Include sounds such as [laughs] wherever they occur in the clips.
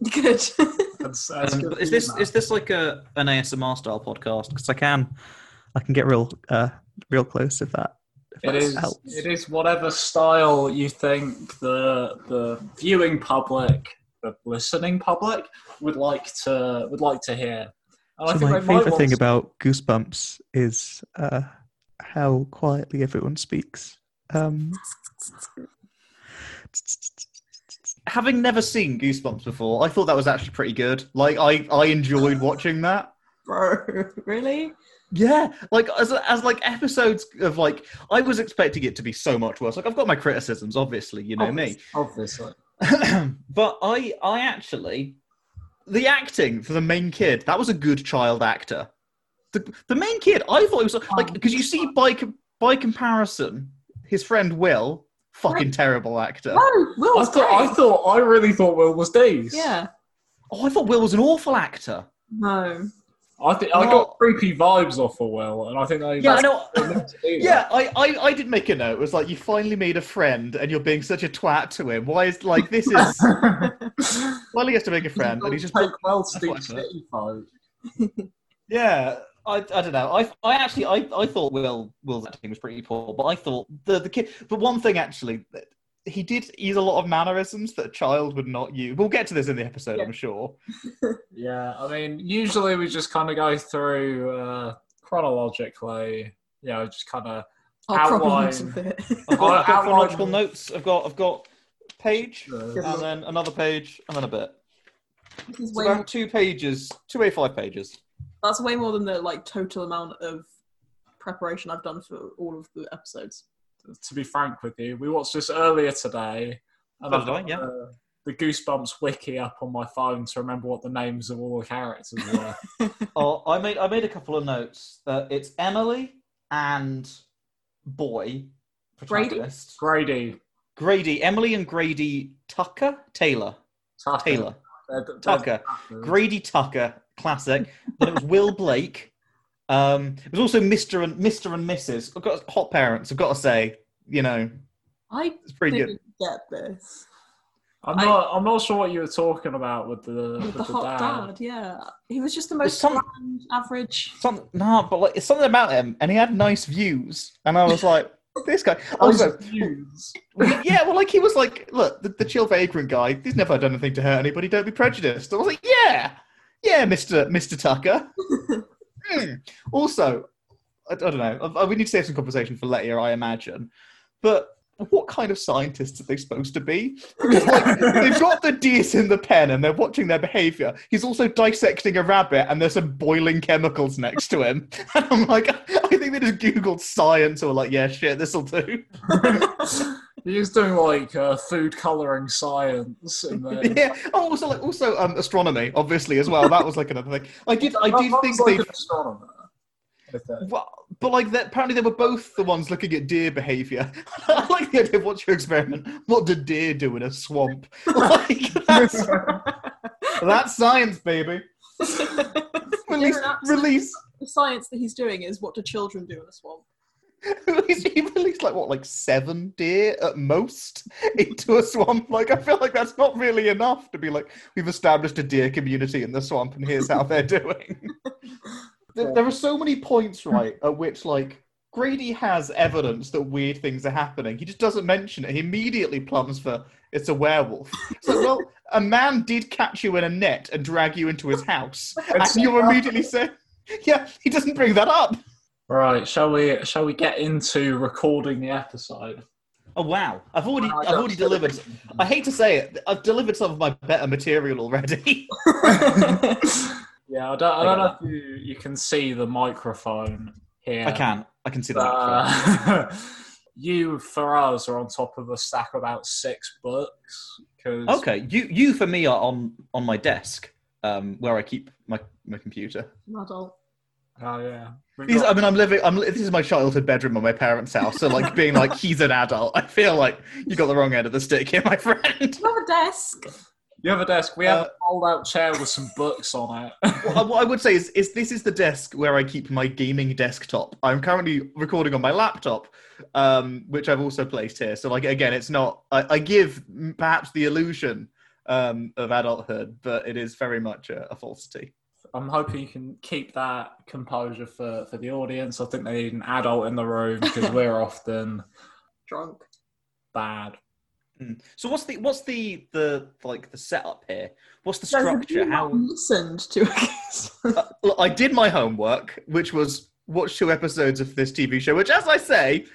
[laughs] Good. That's, that's Um, good is this man. is this like a an ASMR style podcast? Because I can I can get real uh real close if that if It that is. helps. It is whatever style you think the the viewing public, the listening public, would like to would like to hear. And I So think my they might favorite thing to- about Goosebumps is uh, how quietly everyone speaks. Um, [laughs] having never seen Goosebumps before, I thought that was actually pretty good. Like I, I enjoyed watching that. [laughs] Bro, really? Yeah, like as as like episodes of like I was expecting it to be so much worse. Like I've got my criticisms, obviously, you know me. Obviously. [clears throat] but I I actually the acting for the main kid that was a good child actor. The the main kid I thought it was like because you see by by comparison his friend Will fucking Right. terrible actor. No, I Will's thought. I thought. I really thought Will was Dees. Yeah. Oh, I thought Will was an awful actor. No. I think I got creepy vibes off of Will, and I think they. Yeah, I know. what they meant to do [laughs] Yeah, I, I, I did make a note. It was like you finally made a friend, and you're being such a twat to him. Why is like this is? [laughs] that. well, he has to make a friend, and he's just take well to That's do what I shitty folk. Yeah, I, I don't know. I I actually I, I thought Will Will's acting was pretty poor, but I thought the the kid. But one thing actually, he did use a lot of mannerisms that a child would not use. We'll get to this in the episode, I'm sure. [laughs] Yeah, I mean, usually we just kind of go through uh, chronologically. You know, just kind of. I'll Outline. problems with it. I've got, I've got Outline- chronological notes. I've got I've got page and then another page and then a bit. This is It's about two pages, two A5 pages. That's way more than the like total amount of preparation I've done for all of the episodes. to be frank with you, we watched this earlier today. And I've did I, got yeah. the, the Goosebumps wiki up on my phone to remember what the names of all the characters were. [laughs] Oh, I made I made a couple of notes. Uh, it's Emily and boy Grady? protagonist. Grady, Grady, Emily and Grady Tucker Taylor Tucker. Taylor They're- they're Tucker Tuckers. Grady Tucker classic. then it was Will Blake. Um, it was also Mister and Mister and Mrs. I've got hot parents. I've got to say, you know, I it's pretty good. didn't get this. I'm I- not. I'm not sure what you were talking about with the With with the hot dad. yeah. He was just the most some- bland, average. Some, nah, but like it's something about him, and he had nice views, and I was like, [laughs] this guy. Also, views. [laughs] yeah, well, like he was like, look, the, the chill vagrant guy. He's never done anything to hurt anybody. Don't be prejudiced. I was like, yeah, yeah, Mister Mister Tucker. [laughs] Hmm. Also, I, I don't know. I, I- we need to save some conversation for later, I imagine. But what kind of scientists are they supposed to be? Because like, [laughs] they've got the deers in the pen and they're watching their behaviour. He's also dissecting a rabbit and there's some boiling chemicals next to him. [laughs] And I'm like, I think they just googled science or like, yeah, shit, this will do. He was doing like uh, food coloring science. In [laughs] the, yeah. Oh, also like also um, astronomy, obviously as well. That was like another thing. I did I did think was like they an astronomer. I well, but like that apparently they were both the ones looking at deer behaviour. [laughs] I like the idea of what's your experiment? What did deer do in a swamp? [laughs] Like that's, that's science, baby. Release, release. the science that he's doing is what do children do in a swamp? [laughs] Release, he released like what, like seven deer at most into a swamp. Like I feel like that's not really enough to be like we've established a deer community in the swamp and here's how they're doing. [laughs] there, there are so many points, right, at which like Grady has evidence that weird things are happening. He just doesn't mention it. He immediately plums for it's a werewolf. So well, a man did catch you in a net and drag you into his house, [laughs] and It's- you immediately say, "Yeah." He doesn't bring that up. Right, shall we? Shall we get into recording the episode? Oh wow! I've already, I I've already delivered. I hate to say it, I've delivered some of my better material already. [laughs] [laughs] Yeah, I don't. I don't know if you, you can see the microphone here. I can, I can see that. Uh, [laughs] you for us are on top of a stack of about six books. Cause okay, you, you for me are on on my desk, um, where I keep my my computer. An adult. Oh yeah. We've These, I mean, I'm living. I'm. This is my childhood bedroom at my parents' house. So, like, being like he's an adult, I feel like you got the wrong end of the stick here, my friend. You have a desk. you have a desk. We have uh, a fold-out chair with some books on it. [laughs] what, I- what I would say is, is this is the desk where I keep my gaming desktop. I'm currently recording on my laptop, um, which I've also placed here. So, like, again, it's not. I, I give perhaps the illusion um, of adulthood, but it is very much a, a falsity. I'm hoping you can keep that composure for, for the audience. I think they need an adult in the room because [laughs] we're often Drunk. bad. Mm. So what's the what's the the like the setup here? What's the structure? you How not listened to us? [laughs] uh, look, I did my homework, which was watch two episodes of this TV show, which, as I say,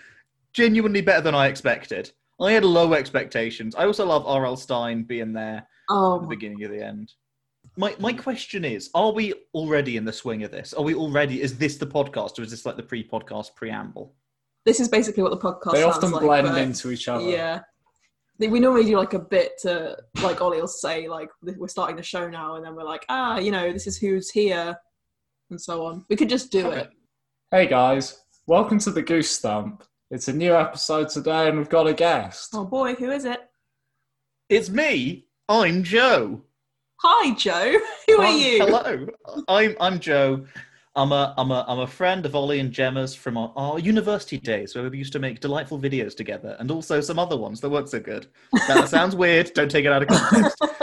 genuinely better than I expected. I had low expectations. I also love R.L. Stine being there at oh, the beginning of the end. My my question is: Are we already in the swing of this? Are we already? Is this the podcast, or is this like the pre-podcast preamble? this is basically what the podcast. they often like, blend but- into each other. Yeah. We we normally do like a bit to like Ollie will say like we're starting the show now, and then we're like ah you know this is who's here, and so on. We could just do Okay. it. Hey guys, welcome to the Goose Stump. It's a new episode today, and we've got a guest. Oh boy, who is it? It's me. I'm Joe. Hi Joe. [laughs] Who are Um, you? Hello, I'm I'm Joe. I'm a I'm a I'm a friend of Ollie and Gemma's from our, our university days where we used to make delightful videos together, and also some other ones that weren't so good. That sounds [laughs] weird. Don't take it out of context. [laughs]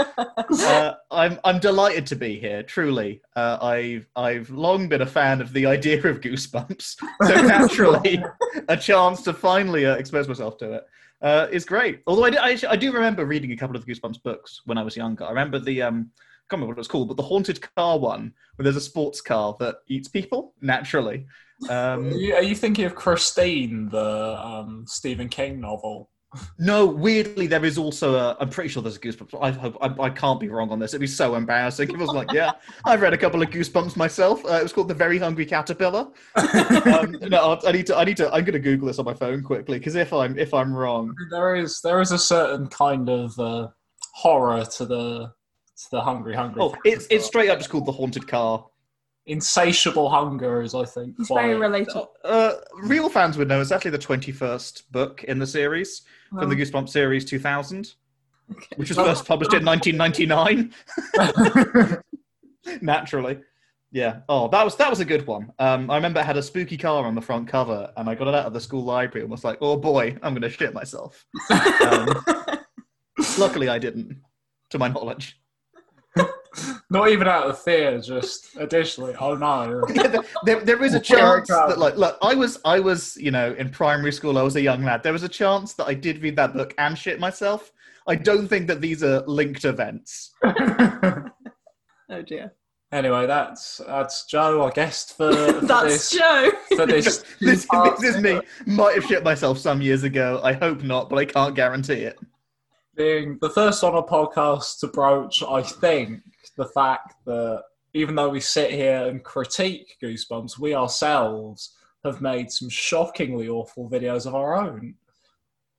Uh, I'm I'm delighted to be here. Truly, uh, I've I've long been a fan of the idea of Goosebumps, so naturally, a chance to finally uh, expose myself to it uh, is great. Although I do, I, I do remember reading a couple of the Goosebumps books when I was younger. I remember the um, I can't remember what it was called, but the haunted car one, where there's a sports car that eats people naturally. Are Um, you, are you thinking of Christine, the um, Stephen King novel? No, weirdly, there is also a. I'm pretty sure there's a Goosebumps. I hope I, I can't be wrong on this. It'd be so embarrassing. If I was like, yeah, I've read a couple of Goosebumps myself. Uh, it was called The Very Hungry Caterpillar. um, [laughs] no, I'll- I need to. I need to. I'm going to Google this on my phone quickly because if I'm if I'm wrong, There is there is a certain kind of uh, horror to the to the hungry hungry. oh, it's it's straight up just called The Haunted Car. Insatiable hunger is I think It's very relatable. Uh, real fans would know it's actually the 21st book in the series from the Goosebumps series 2000, Okay. which was first published in 1999. [laughs] Naturally, yeah. Oh, that was that was a good one. Um, I remember it had a spooky car on the front cover, and I got it out of the school library and was like, "Oh boy, I'm going to shit myself." [laughs] Um, luckily, I didn't, to my knowledge. Not even out of fear, just additionally. Oh no! [laughs] Yeah, there, there is a chance that like look i was i was you know in primary school i was a young lad there was a chance that i did read that book and shit myself i don't think that these are linked events [laughs] oh dear. anyway, that's that's Joe, our guest for, [laughs] for That's this Joe. for this. this, this is me might have shit myself some years ago i hope not but i can't guarantee it being the first on a podcast to broach, I think, the fact that even though we sit here and critique Goosebumps, we ourselves have made some shockingly awful videos of our own.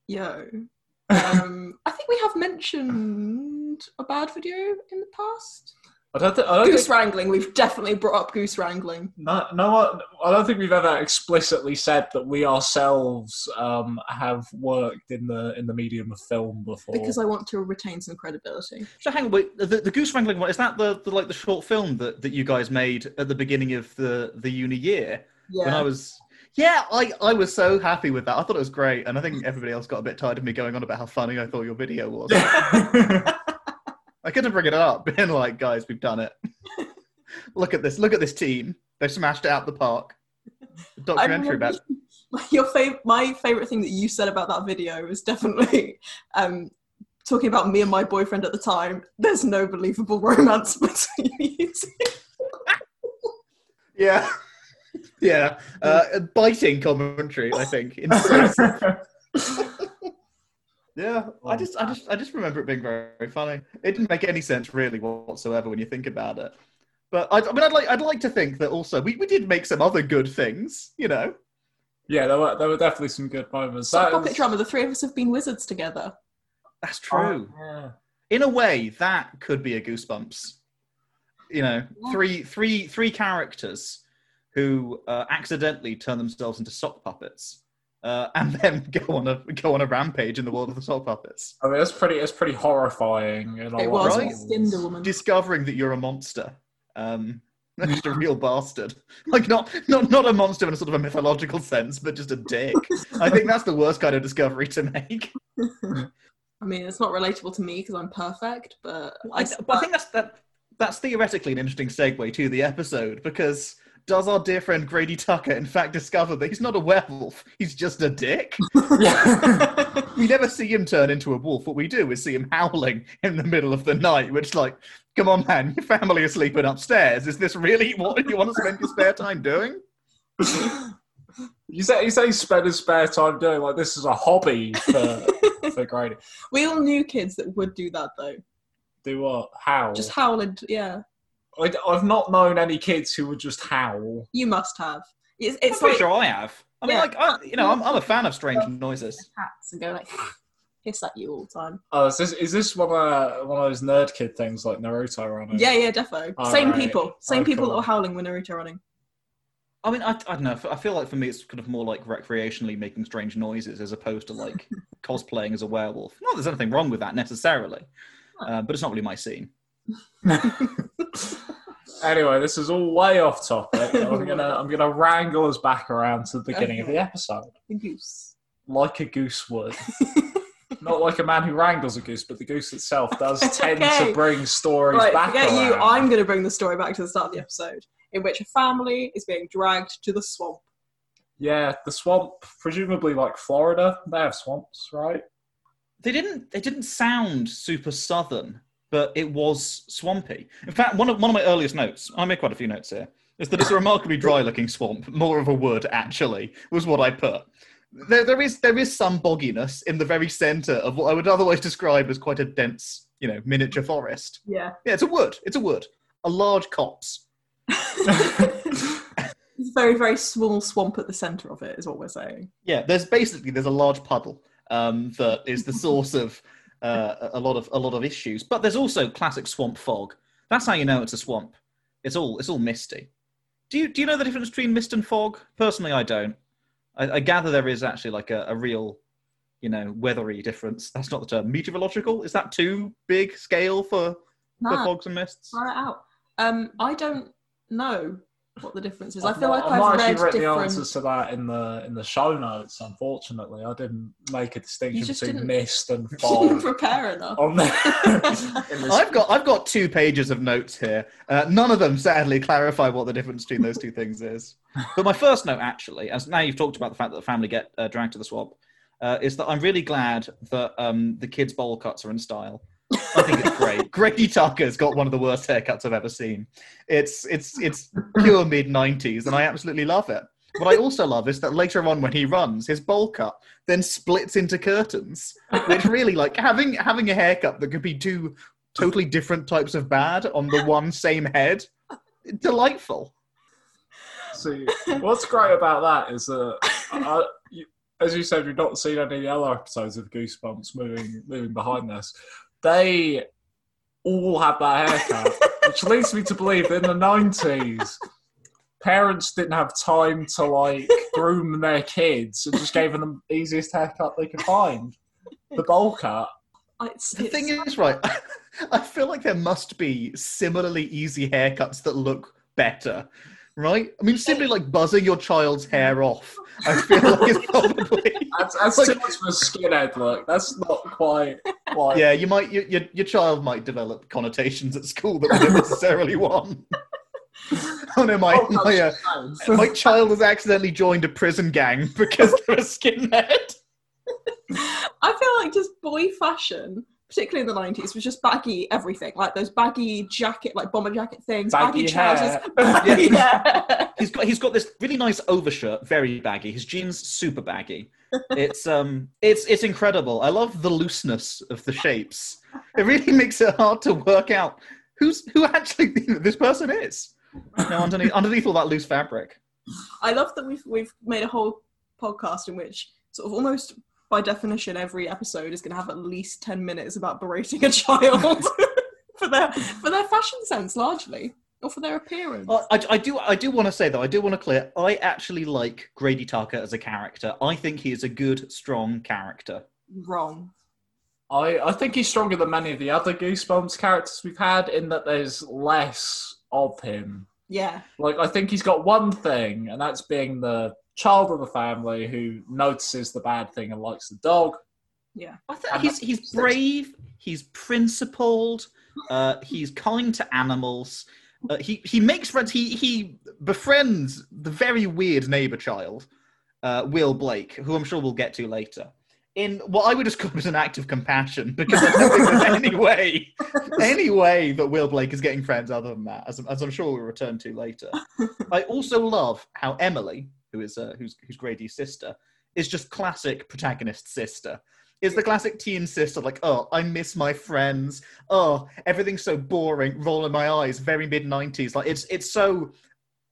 Yo. [laughs] Um, I think we have mentioned a bad video in the past. I don't, thi- I don't Goose think wrangling. We've definitely brought up goose wrangling. no, no I don't think we've ever explicitly said that we ourselves um, have worked in the in the medium of film before. Because I want to retain some credibility. so hang on wait the, the goose wrangling one is that the, the like the short film that, that you guys made at the beginning of the the uni year Yeah. when i was yeah I, I was so happy with that i thought it was great and i think everybody else got a bit tired of me going on about how funny i thought your video was [laughs] [laughs] I couldn't bring it up, [laughs] being like, guys, we've done it. [laughs] look at this. Look at this team. They smashed it out the park. [laughs] Documentary about. your fav- my favorite thing that you said about that video was definitely um, talking about me and my boyfriend at the time. There's no believable romance between you two. Yeah. yeah. Uh, biting commentary, I think. Incisive. yeah. I just, I just, I just remember it being very, very funny. It didn't make any sense really whatsoever when you think about it. But I, I mean, I'd like, I'd like to think that also we, we did make some other good things, you know. yeah, there were there were definitely some good moments. So That pocket is- drama. The three of us have been wizards together. That's true. Oh, yeah. in a way that could be a goosebumps you know Yeah. three three three characters who uh, accidentally turn themselves into sock puppets uh, and then [laughs] go on a go on a rampage in the world of the sock puppets I mean, it's pretty it's pretty horrifying. In It was of Right. right. skinned woman. discovering that you're a monster um [laughs] just a real bastard like not not not a monster in a sort of a mythological sense but just a dick i think that's the worst kind of discovery to make [laughs] I mean, it's not relatable to me because I'm perfect, but I, but I think that's that. That's theoretically an interesting segue to the episode because does our dear friend Grady Tucker in fact discover that he's not a werewolf? He's just a dick. [laughs] we never see him turn into a wolf. What we do is see him howling in the middle of the night, which, like, come on, man, your family are sleeping upstairs. Is this really what you want to spend your spare time doing? You say you say spend his spare time doing like this is a hobby for [laughs] for Grady. we all knew kids that would do that though. Do what? How? Just howling. Yeah, I, I've not known any kids who would just howl. you must have. It's, I'm pretty like sure I have. I mean, Yeah. like, I, you know, I'm, I'm a fan of strange noises. cats and go like [sighs] hiss at you all the time. Oh, is this is this one of one of those nerd kid things like Naruto running? Yeah, yeah, defo. All Same right. people. Same Oh, people cool. that were howling when Naruto running. I mean, I, I don't know. I feel like for me, it's kind of more like recreationally making strange noises as opposed to like [laughs] cosplaying as a werewolf. Not that there's anything wrong with that necessarily, uh, but it's not really my scene. [laughs] Anyway, this is all way off topic. I'm [laughs] gonna I'm gonna wrangle us back around to the beginning of the episode, The goose. like a goose would. [laughs] Not like a man who wrangles a goose, but the goose itself does tend Okay. to bring stories Right, back forget you. I'm going to bring the story back to the start of the episode, in which a family is being dragged to the swamp. Yeah, the swamp, presumably like Florida. They have swamps, right? They didn't. They didn't sound super southern, but it was swampy. In fact, one of one of my earliest notes. I made quite a few notes here. Is that it's a remarkably dry-looking swamp, more of a wood actually, was what I put. There, there is there is some bogginess in the very centre of what I would otherwise describe as quite a dense, you know, miniature forest. Yeah. Yeah, it's a wood. It's a wood. A large copse. [laughs] It's a very, very small swamp at the centre of it, is what we're saying. Yeah, there's basically there's a large puddle um, that is the source of uh, a lot of a lot of issues. But there's also classic swamp fog. That's how you know it's a swamp. It's all it's all misty. Do you do you know the difference between mist and fog? Personally, I don't. I, I gather there is actually like a, a real, you know, weathery difference. That's not the term. Meteorological is that too big scale for, for fogs and mists? out. Um, I don't know what the difference is. I I've feel not- like I've I've actually read written the answers to that in the in the show notes. Unfortunately, I didn't make a distinction between didn't- mist and [laughs] Didn't prepare enough. on there. [laughs] I've got I've got two pages of notes here. Uh, none of them sadly clarify what the difference between those two things is. But my first note, actually, as now you've talked about the fact that the family get uh, dragged to the swamp, uh, is that I'm really glad that um, the kids' bowl cuts are in style. I think it's great. [laughs] Grady Tucker's got one of the worst haircuts I've ever seen. It's it's it's pure mid '90s, and I absolutely love it. What I also love is that later on, when he runs, his bowl cut then splits into curtains, which really like having having a haircut that could be two totally different types of bad on the one same head. Delightful. See, what's great about that is that, uh, as you said, we've not seen any other episodes of Goosebumps moving moving behind this. They all have that haircut, which leads me to believe that in the nineties, parents didn't have time to like groom their kids and just gave them the easiest haircut they could find, the bowl cut. It's, The it's- thing is, right, [laughs] I feel like there must be similarly easy haircuts that look better, right? I mean, simply like buzzing your child's hair off, I feel like is probably. [laughs] That's, that's Like- too much of a skinhead look. That's not quite. quite Yeah, you might your, your your child might develop connotations at school that we don't necessarily want. [laughs] Oh no, my Oh, my, uh, my child has accidentally joined a prison gang [laughs] because they're a skinhead. I feel like just boy fashion, particularly in the nineties, was just baggy everything, like those baggy jacket, like bomber jacket things, baggy, Baggy trousers, [laughs] baggy hair. [laughs] He's got he's got this really nice overshirt, very baggy. His jeans super baggy. It's um it's it's incredible. I love the looseness of the shapes. It really makes it hard to work out who's who actually [laughs] this person is. Now underneath underneath all that loose fabric. I love that we've we've made a whole podcast in which sort of almost by definition every episode is going to have at least ten minutes about berating a child [laughs] for their for their fashion sense, largely, or for their appearance. I, I, I do I do want to say though I do want to clear I actually like Grady Tucker as a character. I think he is a good strong character. Wrong. I, I think he's stronger than many of the other Goosebumps characters we've had in that there's less of him. Yeah. Like, I think he's got one thing, and that's being the child of the family who notices the bad thing and likes the dog. Yeah. I think he's he's brave. He's principled. Uh, he's kind to animals. Uh, he he makes friends. He he befriends the very weird neighbor child, uh, Will Blake, who I'm sure we'll get to later. In what I would describe as [laughs] an act of compassion, because I don't think there's any way, any way that Will Blake is getting friends other than that, as, as I'm sure we'll return to later. I also love how Emily, who is uh, who's who's Grady's sister, is just classic protagonist sister. Is the classic teen sister like, oh, I miss my friends. Oh, everything's so boring. Rolling my eyes. Very mid '90s. Like it's it's so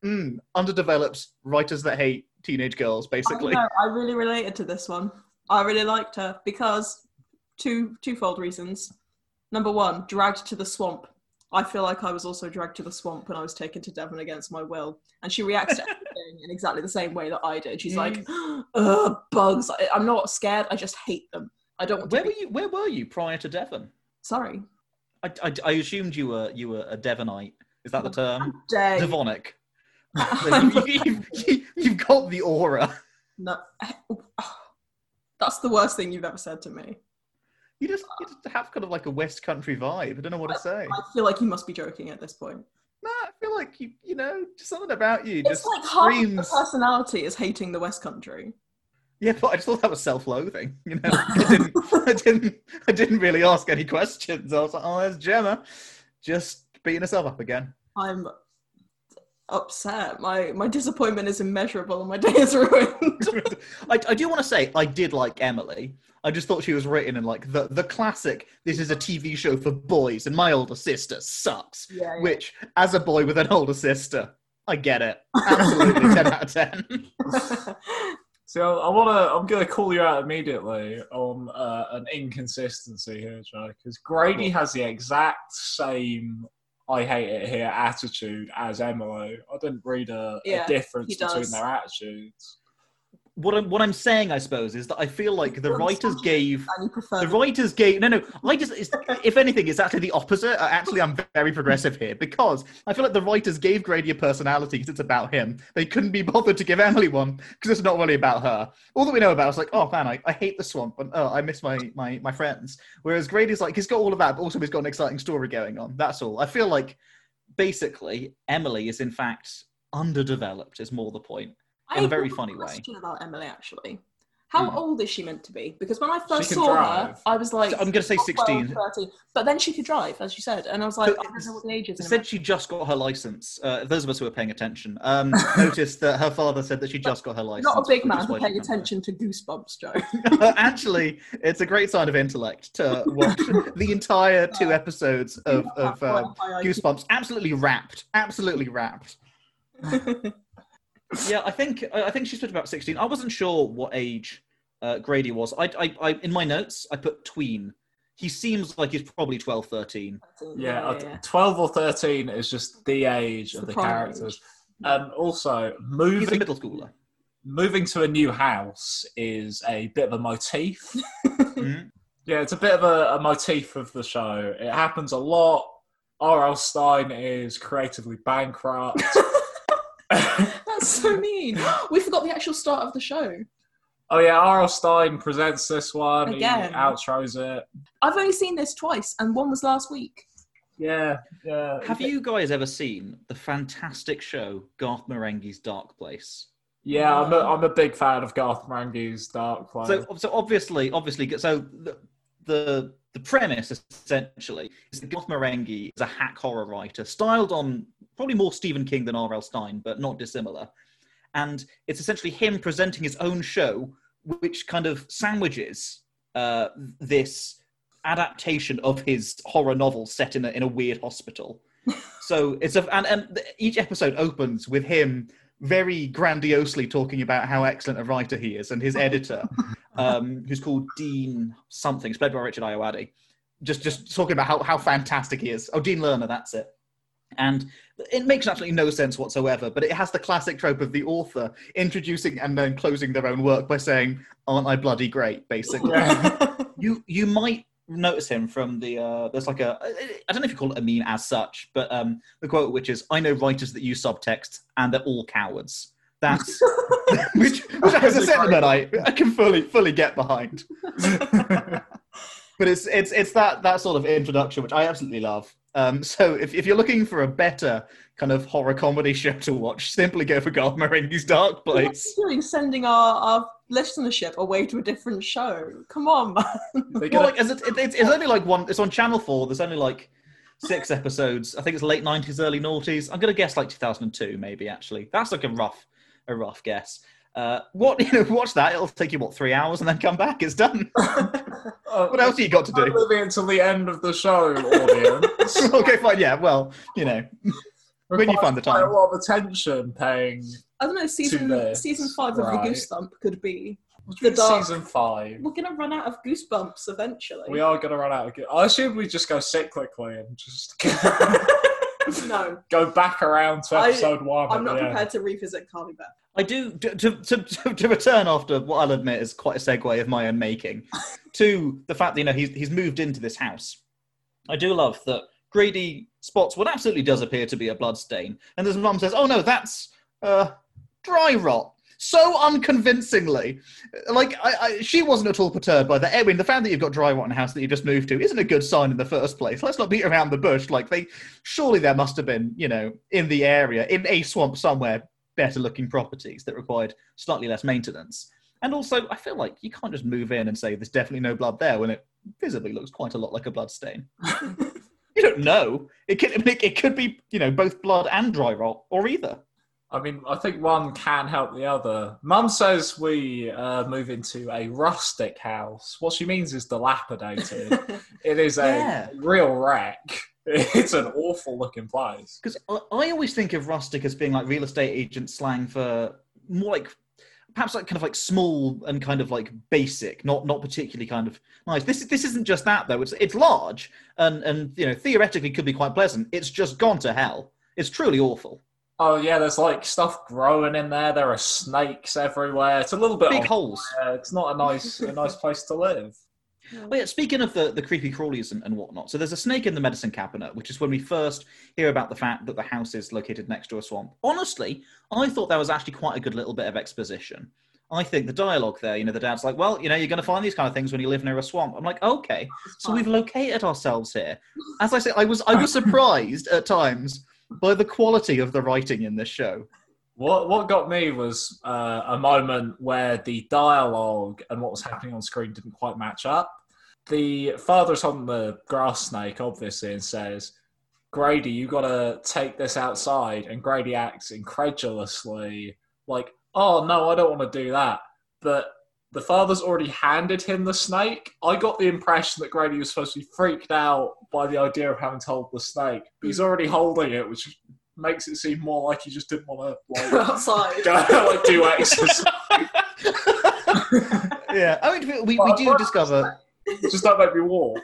mm, underdeveloped. Writers that hate teenage girls, basically. I, I really related to this one. I really liked her because two twofold reasons. Number one, dragged to the swamp. I feel like I was also dragged to the swamp when I was taken to Devon against my will, and she reacts to [laughs] everything in exactly the same way that I did. She's like, mm. [gasps] "Ugh, bugs! I, I'm not scared. I just hate them. I don't." Want to Where be- were you? Where were you prior to Devon? Sorry, I, I, I assumed you were you were a Devonite. Is that the term? Devonic. [laughs] You, [laughs] you, you've got the aura. no, [sighs] that's the worst thing you've ever said to me. You just, you just have kind of like a West Country vibe. I don't know what to say. I feel like you must be joking at this point. No, I feel like you, you know, just something about you It's just like half the personality is hating the West Country. Yeah, but I just thought that was self-loathing. You know, I didn't, I [laughs] didn't, I didn't really ask any questions. I was like, oh, there's Gemma, just beating herself up again. I'm upset. My my disappointment is immeasurable and my [laughs] day is ruined. [laughs] I, I do want to say I did like Emily. I just thought she was written in like the the classic. This is a TV show for boys, and my older sister sucks. yeah, yeah. Which, as a boy with an older sister, I get it. [laughs] Absolutely, ten out of ten. [laughs] So I want to. I'm going to call you out immediately on uh, an inconsistency here, Joe, because Grady has the exact same "I hate it here" attitude as Emily. I didn't read a, Yeah, a difference he between their attitudes. What I'm what I'm saying, I suppose, is that I feel like the writers gave The writers gave no, no. I just, if anything, it's actually the opposite. Actually, I'm very progressive here because I feel like the writers gave Grady a personality because it's about him. They couldn't be bothered to give Emily one because it's not really about her. All that we know about is like, oh man, I, I hate the swamp and oh, I miss my, my my friends. Whereas Grady's like, he's got all of that, but also he's got an exciting story going on. That's all. I feel like basically Emily is in fact underdeveloped. Is more the point. I in a very funny way. question about Emily actually. How Hmm. old is she meant to be? Because when I first saw her. I was like, So I'm going to say "Oh, 12, 16. 13." But then she could drive, as you said, and I was like, I don't know what the age is. Said she just got her license. Uh, those of us who are paying attention um, [laughs] noticed that her father said that she just got her license. Not a big man for paying attention to Goosebumps, Joe. [laughs] Actually, it's a great sign of intellect to watch [laughs] the entire two episodes of, of uh, Goosebumps absolutely wrapped. Absolutely wrapped. Yeah, I think I I think she's about sixteen. I wasn't sure what age uh, Grady was. I, I, I, in my notes, I put tween. He seems like he's probably 12, 13. Yeah, yeah, yeah. twelve or thirteen is just the age It's of the the, characters. age. And also, He's a moving middle schooler. moving to a new house is a bit of a motif. [laughs] Mhm. Yeah, it's a bit of a, a motif of the show. It happens a lot. R.L. Stine is creatively bankrupt. [laughs] [laughs] That's so [laughs] mean. we forgot the actual start of the show. oh yeah, R.L. Stine presents this one. Again. He outros it. I've only seen this twice, and one was last week. Yeah, yeah. Have you guys ever seen the fantastic show Garth Marenghi's Dark Place? Yeah, I'm a, I'm a big fan of Garth Marenghi's Dark Place. So, so obviously, obviously, so the, the the premise essentially is that Garth Marenghi is a hack horror writer, styled on probably more Stephen King than R.L. Stine, but not dissimilar. And it's essentially him presenting his own show, which kind of sandwiches uh, this adaptation of his horror novel set in a, in a weird hospital. [laughs] so it's a and, and each episode opens with him very grandiosely talking about how excellent a writer he is, and his editor, [laughs] um, who's called Dean something, it's played by Richard Ayoade, just just talking about how, how fantastic he is. Oh, Dean Lerner, that's it. And it makes absolutely no sense whatsoever, but it has the classic trope of the author introducing and then closing their own work by saying, "Aren't I bloody great?" Basically, Yeah. you you might notice him from the uh, there's like a I don't know if you call it a meme as such, but um, the quote which is I know writers that use subtext and they're all cowards. That's [laughs] [laughs] which, which as a sentiment I, I can fully fully get behind. [laughs] but it's it's it's that that sort of introduction which I absolutely love. Um, so if, if you're looking for a better kind of horror comedy show to watch, simply go for Garth Marenghi's Dark What are Place. you doing sending our, our listenership away to a different show? Come on, man. They're [laughs] Well, like, as it, it, it's, it's only like one. It's on Channel Four. There's only like six episodes. I think it's late nineties, early noughties. I'm gonna guess like 2002, maybe. Actually, that's like a rough, a rough guess. Uh, what [laughs] you know, watch that. It'll take you what three hours, and then come back. It's done. Uh, [laughs] What else have you got to do? living until the end of the show, audience. okay, fine. Yeah. Well, you know, When you find the time. a lot of attention paying. I don't know. Season season five of the Goose Thump could be. The do you mean dark- season five. We're gonna run out of goosebumps eventually. We are going to run out of. Good. I assume we just go cyclically and just [laughs] no, go back around to I- episode one. I'm not the end. prepared to revisit Carly Beth. I do to, to, to, to return after what I'll admit is quite a segue of my own making [laughs] to the fact that you know he's he's moved into this house. I do love that Grady spots what absolutely does appear to be a blood stain, and his mum says, "Oh no, that's uh, dry rot." So unconvincingly, like I, I, she wasn't at all perturbed by that. I mean, the fact that you've got dry rot in a house that you just moved to isn't a good sign in the first place. Let's not beat around the bush. Like they, surely there must have been, you know, in the area, in a swamp somewhere, better looking properties that required slightly less maintenance. And also, I feel like you can't just move in and say there's definitely no blood there when it visibly looks quite a lot like a blood stain. [laughs] you don't know. It could, it, it could be, you know, both blood and dry rot, or either. I mean, I think one can help the other. Mum says we uh, move into a rustic house. What she means is dilapidated. [laughs] it is a Yeah. real wreck. [laughs] It's an awful looking place. Because I, I always think of rustic as being like real estate agent slang for more like perhaps like kind of like small and kind of like basic, not not particularly kind of nice. This this isn't just that though. It's it's large and and you know theoretically could be quite pleasant. It's just gone to hell. It's truly awful. Oh yeah, there's like stuff growing in there. There are snakes everywhere. It's a little bit. Big holes. Uh, it's not a nice, a nice place to live. Well, yeah, speaking of the, the creepy crawlies and, and whatnot, so there's a snake in the medicine cabinet, which is when we first hear about the fact that the house is located next to a swamp. Honestly, I thought that was actually quite a good little bit of exposition. I think the dialogue there, you know, the dad's like, well, you know, you're going to find these kind of things when you live near a swamp. I'm like, okay, so we've located ourselves here. As I say, I was I was [laughs] surprised at times by the quality of the writing in this show. What what got me was uh, a moment where the dialogue and what was happening on screen didn't quite match up. The father's on the grass snake, obviously, and says, "Grady, you got to take this outside." And Grady acts incredulously, like, "Oh no, I don't want to do that." But the father's already handed him the snake. I got the impression that Grady was supposed to be freaked out by the idea of having to hold the snake, but he's hmm. already holding it, which makes it seem more like he just didn't want to like [laughs] outside. go like do exercise. [laughs] yeah, I mean, we, we Well, do discover [laughs] just don't make me walk.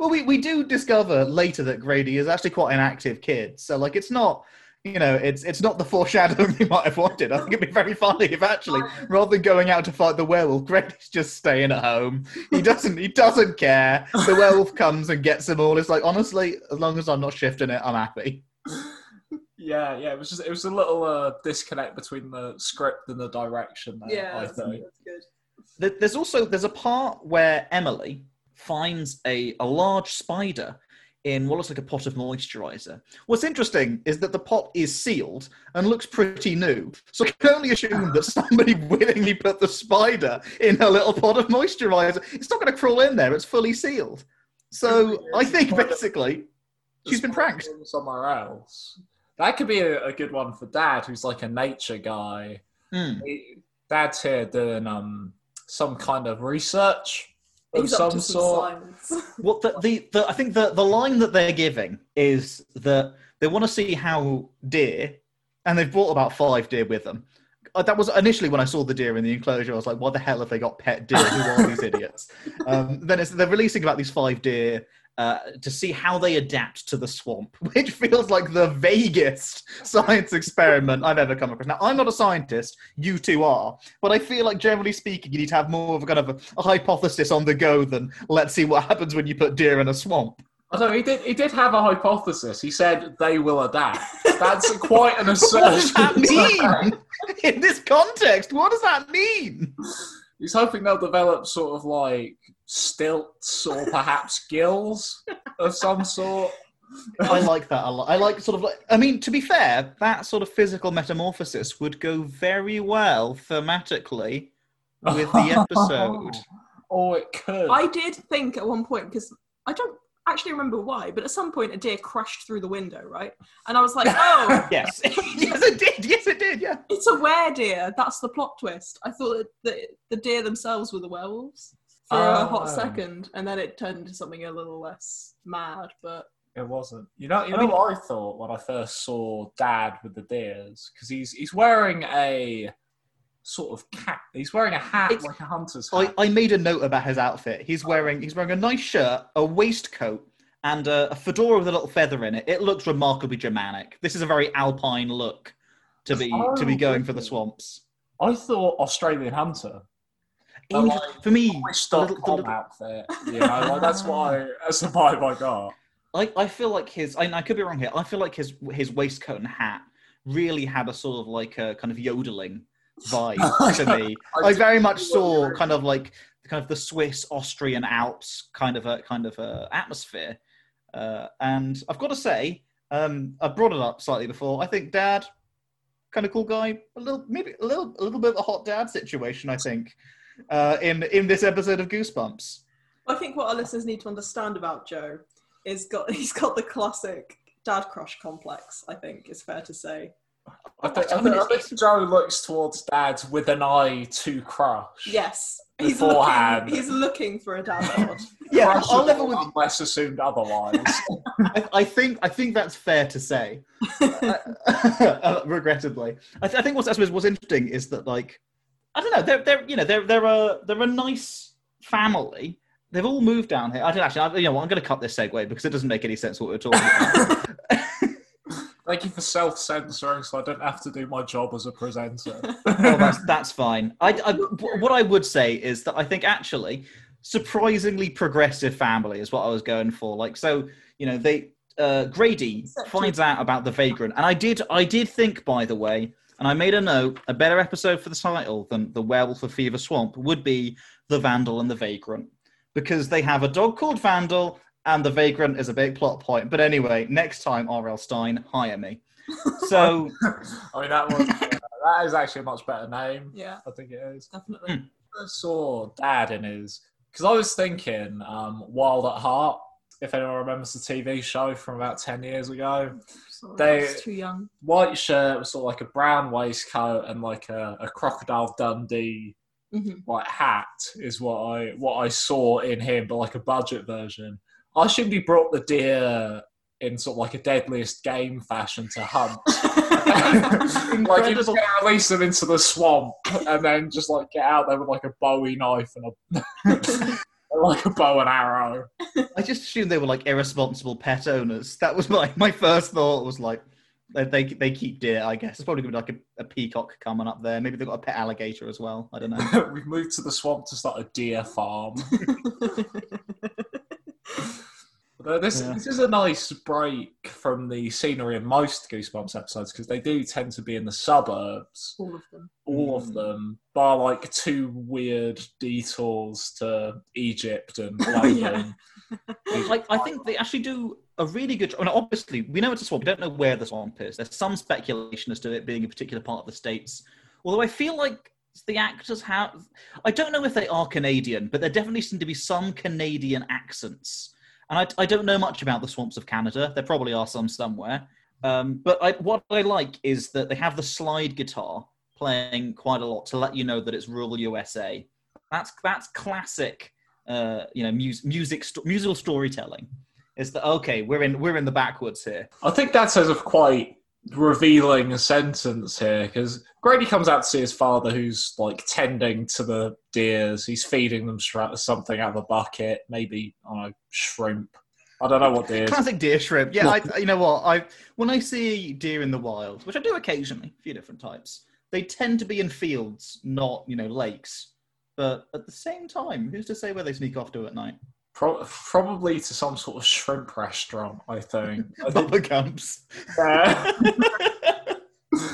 well, we, we do discover later that Grady is actually quite an active kid. So, like, it's not, you know, it's it's not the foreshadowing [laughs] we might have wanted. I think it'd be very funny if actually, rather than going out to fight the werewolf, Grady's just staying at home. He doesn't he doesn't care. The werewolf comes and gets them all. It's like honestly, as long as I'm not shifting it, I'm happy. Yeah, yeah. It was just it was a little uh, disconnect between the script and the direction. There, Yeah, I that's, think. that's good. There's also there's a part where Emily finds a, a large spider in what looks like a pot of moisturizer. What's interesting is that the pot is sealed and looks pretty new. So I can only assume that somebody [laughs] willingly put the spider in a little pot of moisturizer. It's not going to crawl in there. It's fully sealed. So I think basically she's been pranked. somewhere else. That could be a, a good one for Dad, who's like a nature guy. He- Dad's here doing um some kind of research of some sort. [laughs] What the, the, the I think the, the line that they're giving is that they want to see how deer, and they've brought about five deer with them. Uh, That was initially when I saw the deer in the enclosure. I was like, "What the hell have they got pet deer? Who are these idiots?" [laughs] Um, then it's, they're releasing about these five deer uh, to see how they adapt to the swamp, [laughs] which feels like the vaguest science experiment I've ever come across. Now, I'm not a scientist; you two are, but I feel like generally speaking, you need to have more of a kind of a, a hypothesis on the go than let's see what happens when you put deer in a swamp. I don't he did he did have a hypothesis. He said they will adapt. [laughs] That's quite an assertion. What does that mean [laughs] in this context? What does that mean? He's hoping they'll develop sort of like stilts or perhaps gills of some sort. I like that a lot. I like sort of like. I mean, to be fair, that sort of physical metamorphosis would go very well thematically with the episode. [laughs] Oh, it could. I did think at one point because I don't actually remember why, but at some point a deer crashed through the window, right? And I was like, oh, [laughs] yes, [laughs] yes, it did. Yes, it did. Yeah. it's a were-deer. That's the plot twist. I thought that the, the deer themselves were the werewolves for a ah, hot Oh. second, and then it turned into something a little less mad. But It wasn't. You know, you I know mean- what I thought when I first saw Dad with the deers because he's he's wearing a sort of cap. He's wearing a hat like a hunter's hat. I made a note about his outfit. He's wearing he's wearing a nice shirt, a waistcoat, and a, a fedora with a little feather in it. It looks remarkably Germanic. This is a very alpine look to be to be Oh, going for the swamps. I thought Australian hunter. I Inter- like- for me, the little- the little- outfit. You know, like that's why that's the vibe I got. I, I feel like his I, I could be wrong here. I feel like his his waistcoat and hat really had a sort of like a kind of yodeling vibe [laughs] to me. I do very much saw kind of like kind of the Swiss Austrian Alps kind of a kind of a atmosphere. Uh, and I've got to say, um, I brought it up slightly before. I think Dad, kind of cool guy, a little maybe a little a little bit of a hot dad situation. I think uh, in in this episode of Goosebumps. I think what our listeners need to understand about Joe is got [laughs] he's got the classic dad crush complex. I think is fair to say. I think, I I mean, think, I it's- think Joe looks towards Dad with an eye to crush. Yes, he's Beforehand. looking. He's looking for a dad bod. [laughs] Yeah, Crush I'll level with unless assumed otherwise. [laughs] I, I think I think that's fair to say. uh, regrettably, I, th- I think what's I suppose what's interesting is that like I don't know they're they're you know they're they're a they're a nice family. They've all moved down here. I don't actually. I, you know, what, I'm going to cut this segue because it doesn't make any sense what we're talking about. [laughs] Thank you for self censoring so I don't have to do my job as a presenter. [laughs] oh, that's that's fine. I, I what I would say is that I think actually surprisingly progressive family is what I was going for. Like so, you know, they uh, Grady finds out about the vagrant, and I did I did think by the way, and I made a note. A better episode for the title than the Werewolf of Fever Swamp would be the Vandal and the Vagrant because they have a dog called Vandal. And the vagrant is a big plot point. But anyway, next time, R.L. Stine, hire me. [laughs] So, I mean, that was yeah, that is actually a much better name. yeah, I think it is. definitely. I saw Dad in his because I was thinking um, Wild at Heart. If anyone remembers the TV show from about ten years ago, They- too young. white shirt with sort of like a brown waistcoat and like a, a crocodile Dundee Mhm. like hat is what I what I saw in him, but like a budget version. I assumed he brought the deer in sort of like a deadliest game fashion to hunt. [laughs] [laughs] like he was Incredible. going to release them into the swamp and then just like get out there with like a Bowie knife and a [laughs] [laughs] like a bow and arrow. I just assumed they were like irresponsible pet owners. That was my my first thought. Was like they they, they keep deer. I guess it's probably gonna be like a, a peacock coming up there. Maybe they've got a pet alligator as well. I don't know. [laughs] We've moved to the swamp to start a deer farm. [laughs] But this, Yeah. this is a nice break from the scenery in most Goosebumps episodes because they do tend to be in the suburbs, All of them. all of Mm. them, bar like two weird detours to Egypt and [laughs] London. like I think they actually do a really good. I mean, obviously we know it's a swamp. We don't know where the swamp is. There's some speculation as to it being a particular part of the states. Although I feel like the actors have. I don't know if they are Canadian, but there definitely seem to be some Canadian accents. And I, I don't know much about the swamps of Canada. There probably are some somewhere. Um, but I, what I like is that they have the slide guitar playing quite a lot to let you know that it's rural USA. That's that's classic, uh, you know, mus- music sto- musical storytelling. Is that okay? We're in we're in the backwoods here. I think that says a quite revealing a sentence here because Grady comes out to see his father who's like tending to the deers. He's feeding them stra- something out of a bucket, maybe I don't know, shrimp. I don't know what deers. Classic deer shrimp. Yeah, I, you know what? I when I see deer in the wild, which I do occasionally, a few different types, they tend to be in fields, not you know lakes. But at the same time, who's to say where they sneak off to at night? Pro- probably to some sort of shrimp restaurant, I think. [laughs] I think Bubba Gumps. yeah. [laughs]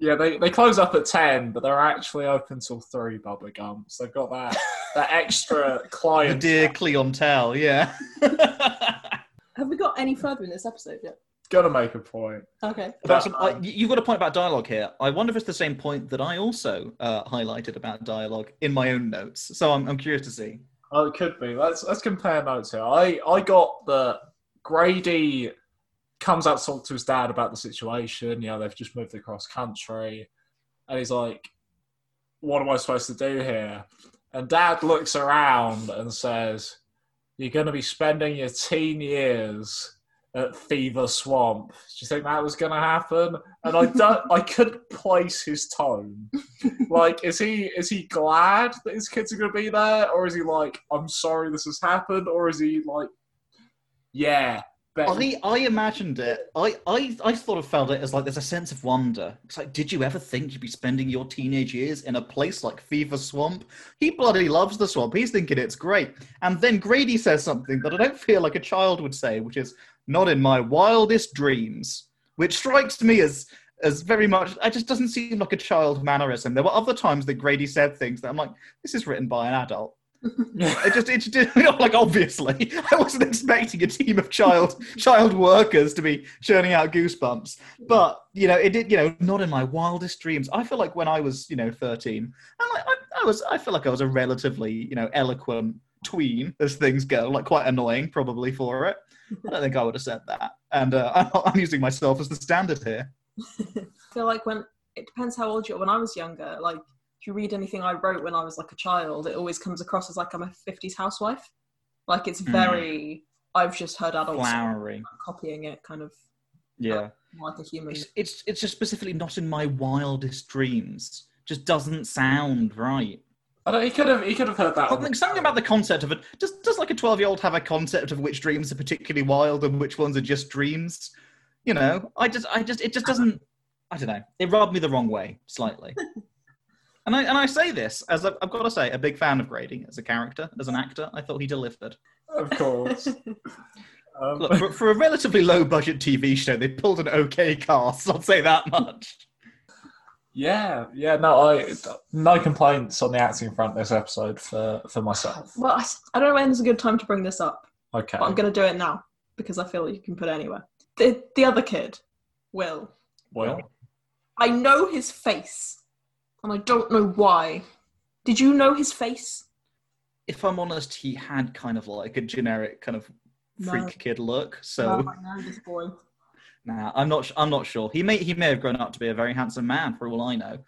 Yeah, they, they close up at ten, but they're actually open till three. Bubba Gumps. They've got that that extra [laughs] The client. dear clientele, yeah. Have we got any further in this episode yet? Gotta make a point. Okay. About some, I, you've got a point about dialogue here. I wonder if it's the same point that I also uh, highlighted about dialogue in my own notes. So I'm, I'm curious to see. Oh, it could be. Let's let's compare notes here. I I got that Grady comes out to talk to his dad about the situation. You know, they've just moved across country, and he's like, "What am I supposed to do here?" And Dad looks around and says, "You're going to be spending your teen years." At Fever Swamp. Do you think that was going to happen? And I don't. I couldn't place his tone. Like, is he is he glad that his kids are going to be there, or is he like, I'm sorry this has happened, or is he like, yeah, bet I, I imagined it. I, I, I sort of felt it as like there's a sense of wonder. It's like, did you ever think you'd be spending your teenage years in a place like Fever Swamp? He bloody loves the swamp. He's thinking it's great. And then Grady says something that I don't feel like a child would say, which is, not in my wildest dreams, which strikes me as as very much it just doesn't seem like a child mannerism. There were other times that Grady said things that I'm like, this is written by an adult. [laughs] It just it did like obviously [laughs] I wasn't expecting a team of child child workers to be churning out goosebumps. But you know, it did you know, not in my wildest dreams. I feel like when I was, you know, 13, I'm like, I, I was I feel like I was a relatively, you know, eloquent tween as things go, like quite annoying probably for it. I don't think I would have said that. And uh, [laughs] I'm, using myself as the standard here. [laughs] I feel like when it depends how old you are. When I was younger, like if you read anything I wrote when I was like a child, it always comes across as like I'm a 50s housewife. Like it's Mm. very. I've just heard adults Flowery. copying it, kind of Yeah. like a human. It's, it's it's just specifically not in my wildest dreams. Just doesn't sound right. I don't, he could have he could have heard that. Something, something about the concept of it. Does does like a twelve year old have a concept of which dreams are particularly wild and which ones are just dreams? You know, I just I just it just doesn't. I don't know. It rubbed me the wrong way slightly. [laughs] and I and I say this as I've, I've got to say, a big fan of Grady as a character, as an actor. I thought he delivered. of course. [laughs] Um, Look, for, for a relatively low budget TV show, they pulled an okay cast. I'll say that much. Yeah, yeah. No, I no complaints on the acting front this episode for for myself. well, I don't know when's a good time to bring this up, Okay. but I'm going to do it now because I feel like you can put it anywhere. The the other kid, Will. Well, I know his face, and I don't know why. Did you know his face? If I'm honest, he had kind of like a generic kind of freak No. kid look. So. Oh, I know this boy. Nah, I'm not. I'm not sure. He may. He may have grown up to be a very handsome man, for all I know.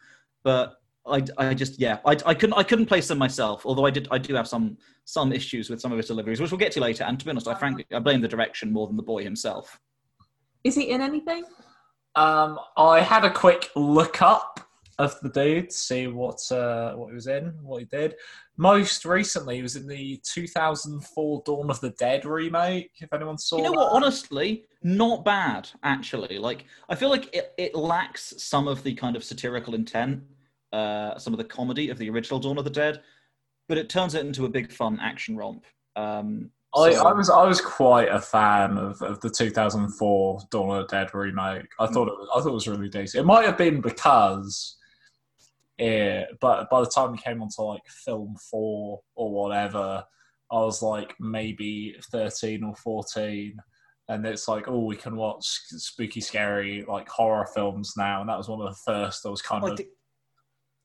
But I. I just. Yeah. I. I couldn't. I couldn't place him myself. Although I did. I do have some. Some issues with some of his deliveries, which we'll get to later. And to be honest, I frankly. I blame the direction more than the boy himself. Is he in anything? um, I had a quick look up of the dude, to see what uh, what he was in, what he did. Most recently, he was in the 2004 Dawn of the Dead remake. If anyone saw, it. You know that. what? Honestly, not bad. Actually, like I feel like it, it lacks some of the kind of satirical intent, uh, some of the comedy of the original Dawn of the Dead, but it turns it into a big fun action romp. Um, I, I was I was quite a fan of, of the 2004 Dawn of the Dead remake. I thought it was, I thought it was really decent. It might have been because, it, but by the time we came onto like film four or whatever, I was like maybe 13 or 14, and it's like oh we can watch spooky, scary like horror films now, and that was one of the first I was kind I of think,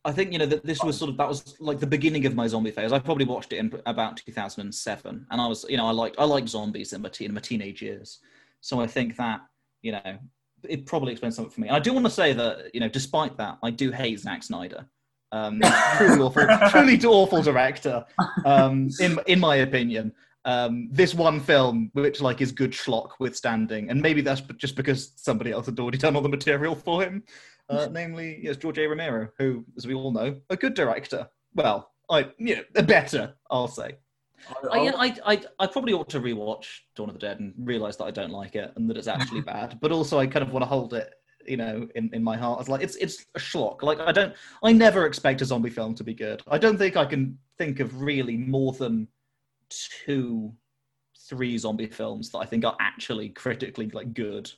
I think you know that this was sort of that was like the beginning of my zombie phase. I probably watched it in about 2007, and I was you know I liked I liked zombies in my teen, in my teenage years. So I think that you know it probably explains something for me. And I do want to say that you know despite that, I do hate Zack Snyder. Um, [laughs] truly awful, truly awful director. Um, in in my opinion, um, this one film, which like is good schlock withstanding, and maybe that's just because somebody else had already done all the material for him uh, namely yes, George A. Romero, who, as we all know, a good director. Well, I you know, a better, I'll say. I, I, I, I probably ought to rewatch Dawn of the Dead and realize that I don't like it and that it's actually [laughs] bad. But also, I kind of want to hold it, you know, in, in my heart. It's like it's it's a schlock. Like I don't, I never expect a zombie film to be good. I don't think I can think of really more than two, three zombie films that I think are actually critically like good.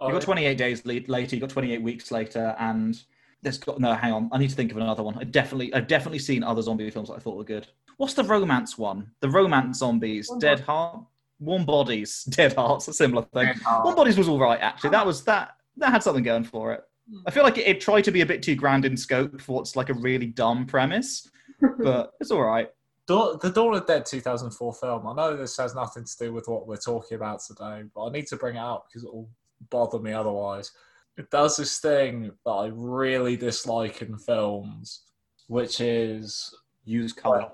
You got 28 days later, you got 28 weeks later, and there's got no. Hang on, I need to think of another one. I definitely, I've definitely seen other zombie films that I thought were good. What's the romance one? The romance zombies, Warm [laughs] Dead Heart, Warm Bodies, Dead Hearts, a similar thing. Dead Warm Bodies was all right actually. That was that. That had something going for it. Hmm. I feel like it, it tried to be a bit too grand in scope for what's like a really dumb premise, [laughs] but it's all right. Dawn- The Dawn of the Dead 2004 film. I know this has nothing to do with what we're talking about today, but I need to bring it up because it will bother me otherwise. It does this thing that I really dislike in films, which is Use color.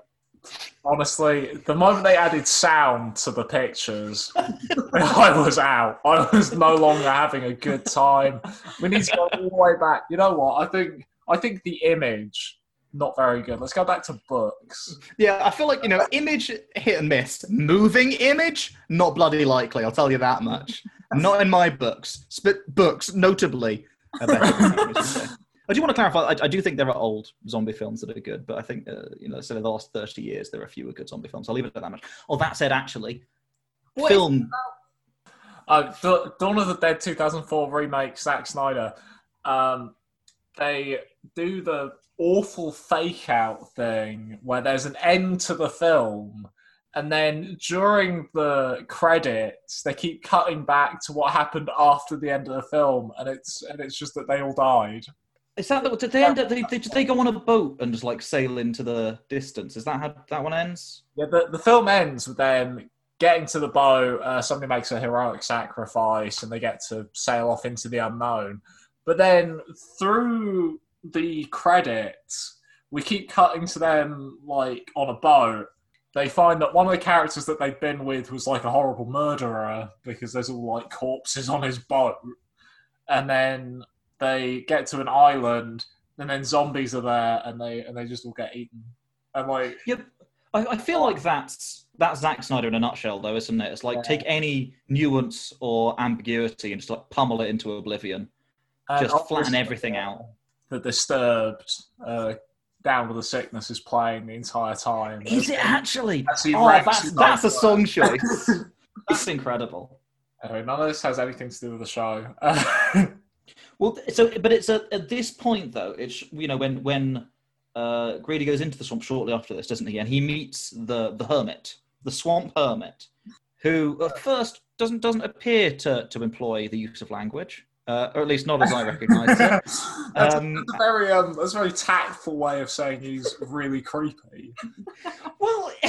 Honestly the moment they added sound to the pictures, [laughs] I was out. I was no longer having a good time. We need to go all the way back. You know what? I think I think the image not very good. Let's go back to books. Yeah, I feel like you know, image hit and miss. Moving image, not bloody likely. I'll tell you that much. not in my books. Spit books, notably. [laughs] are better than images, so. I do want to clarify. I, I do think there are old zombie films that are good, but I think uh, you know, so in the last thirty years, there are fewer good zombie films. I'll leave it at that much. Oh, that said, actually, What is- film. Uh, Da- Dawn of the Dead 2004 remake, Zack Snyder. Um, they do the awful fake out thing where there's an end to the film, and then during the credits, they keep cutting back to what happened after the end of the film, and it's and it's just that they all died. Is that the, did they end up? They, did they go on a boat and just like sail into the distance? Is that how that one ends? Yeah, the, the film ends with them getting to the boat. Uh, somebody makes a heroic sacrifice, and they get to sail off into the unknown. But then through the credits, we keep cutting to them like on a boat. They find that one of the characters that they've been with was like a horrible murderer because there's all like corpses on his boat. And then they get to an island, and then zombies are there, and they and they just all get eaten. And like Yep. I, I feel like that's that's Zack Snyder in a nutshell, though, isn't it? It's like Yeah. take any nuance or ambiguity and just like pummel it into oblivion. And Just flatten everything out. The Disturbed, uh, Down with the Sickness is playing the entire time. Is it actually? Actually, Oh, that's that's a song choice. [laughs] that's incredible. Anyway, none of this has anything to do with the show. [laughs] Well, so but it's at, at this point though. It's you know when when uh, Grady goes into the swamp shortly after this, doesn't he? And he meets the the hermit, the swamp hermit, who at first doesn't doesn't appear to to employ the use of language, uh, or at least not as I recognise it. that's, [laughs] Um, that's a very um, that's a very tactful way of saying he's really creepy. Well, [laughs]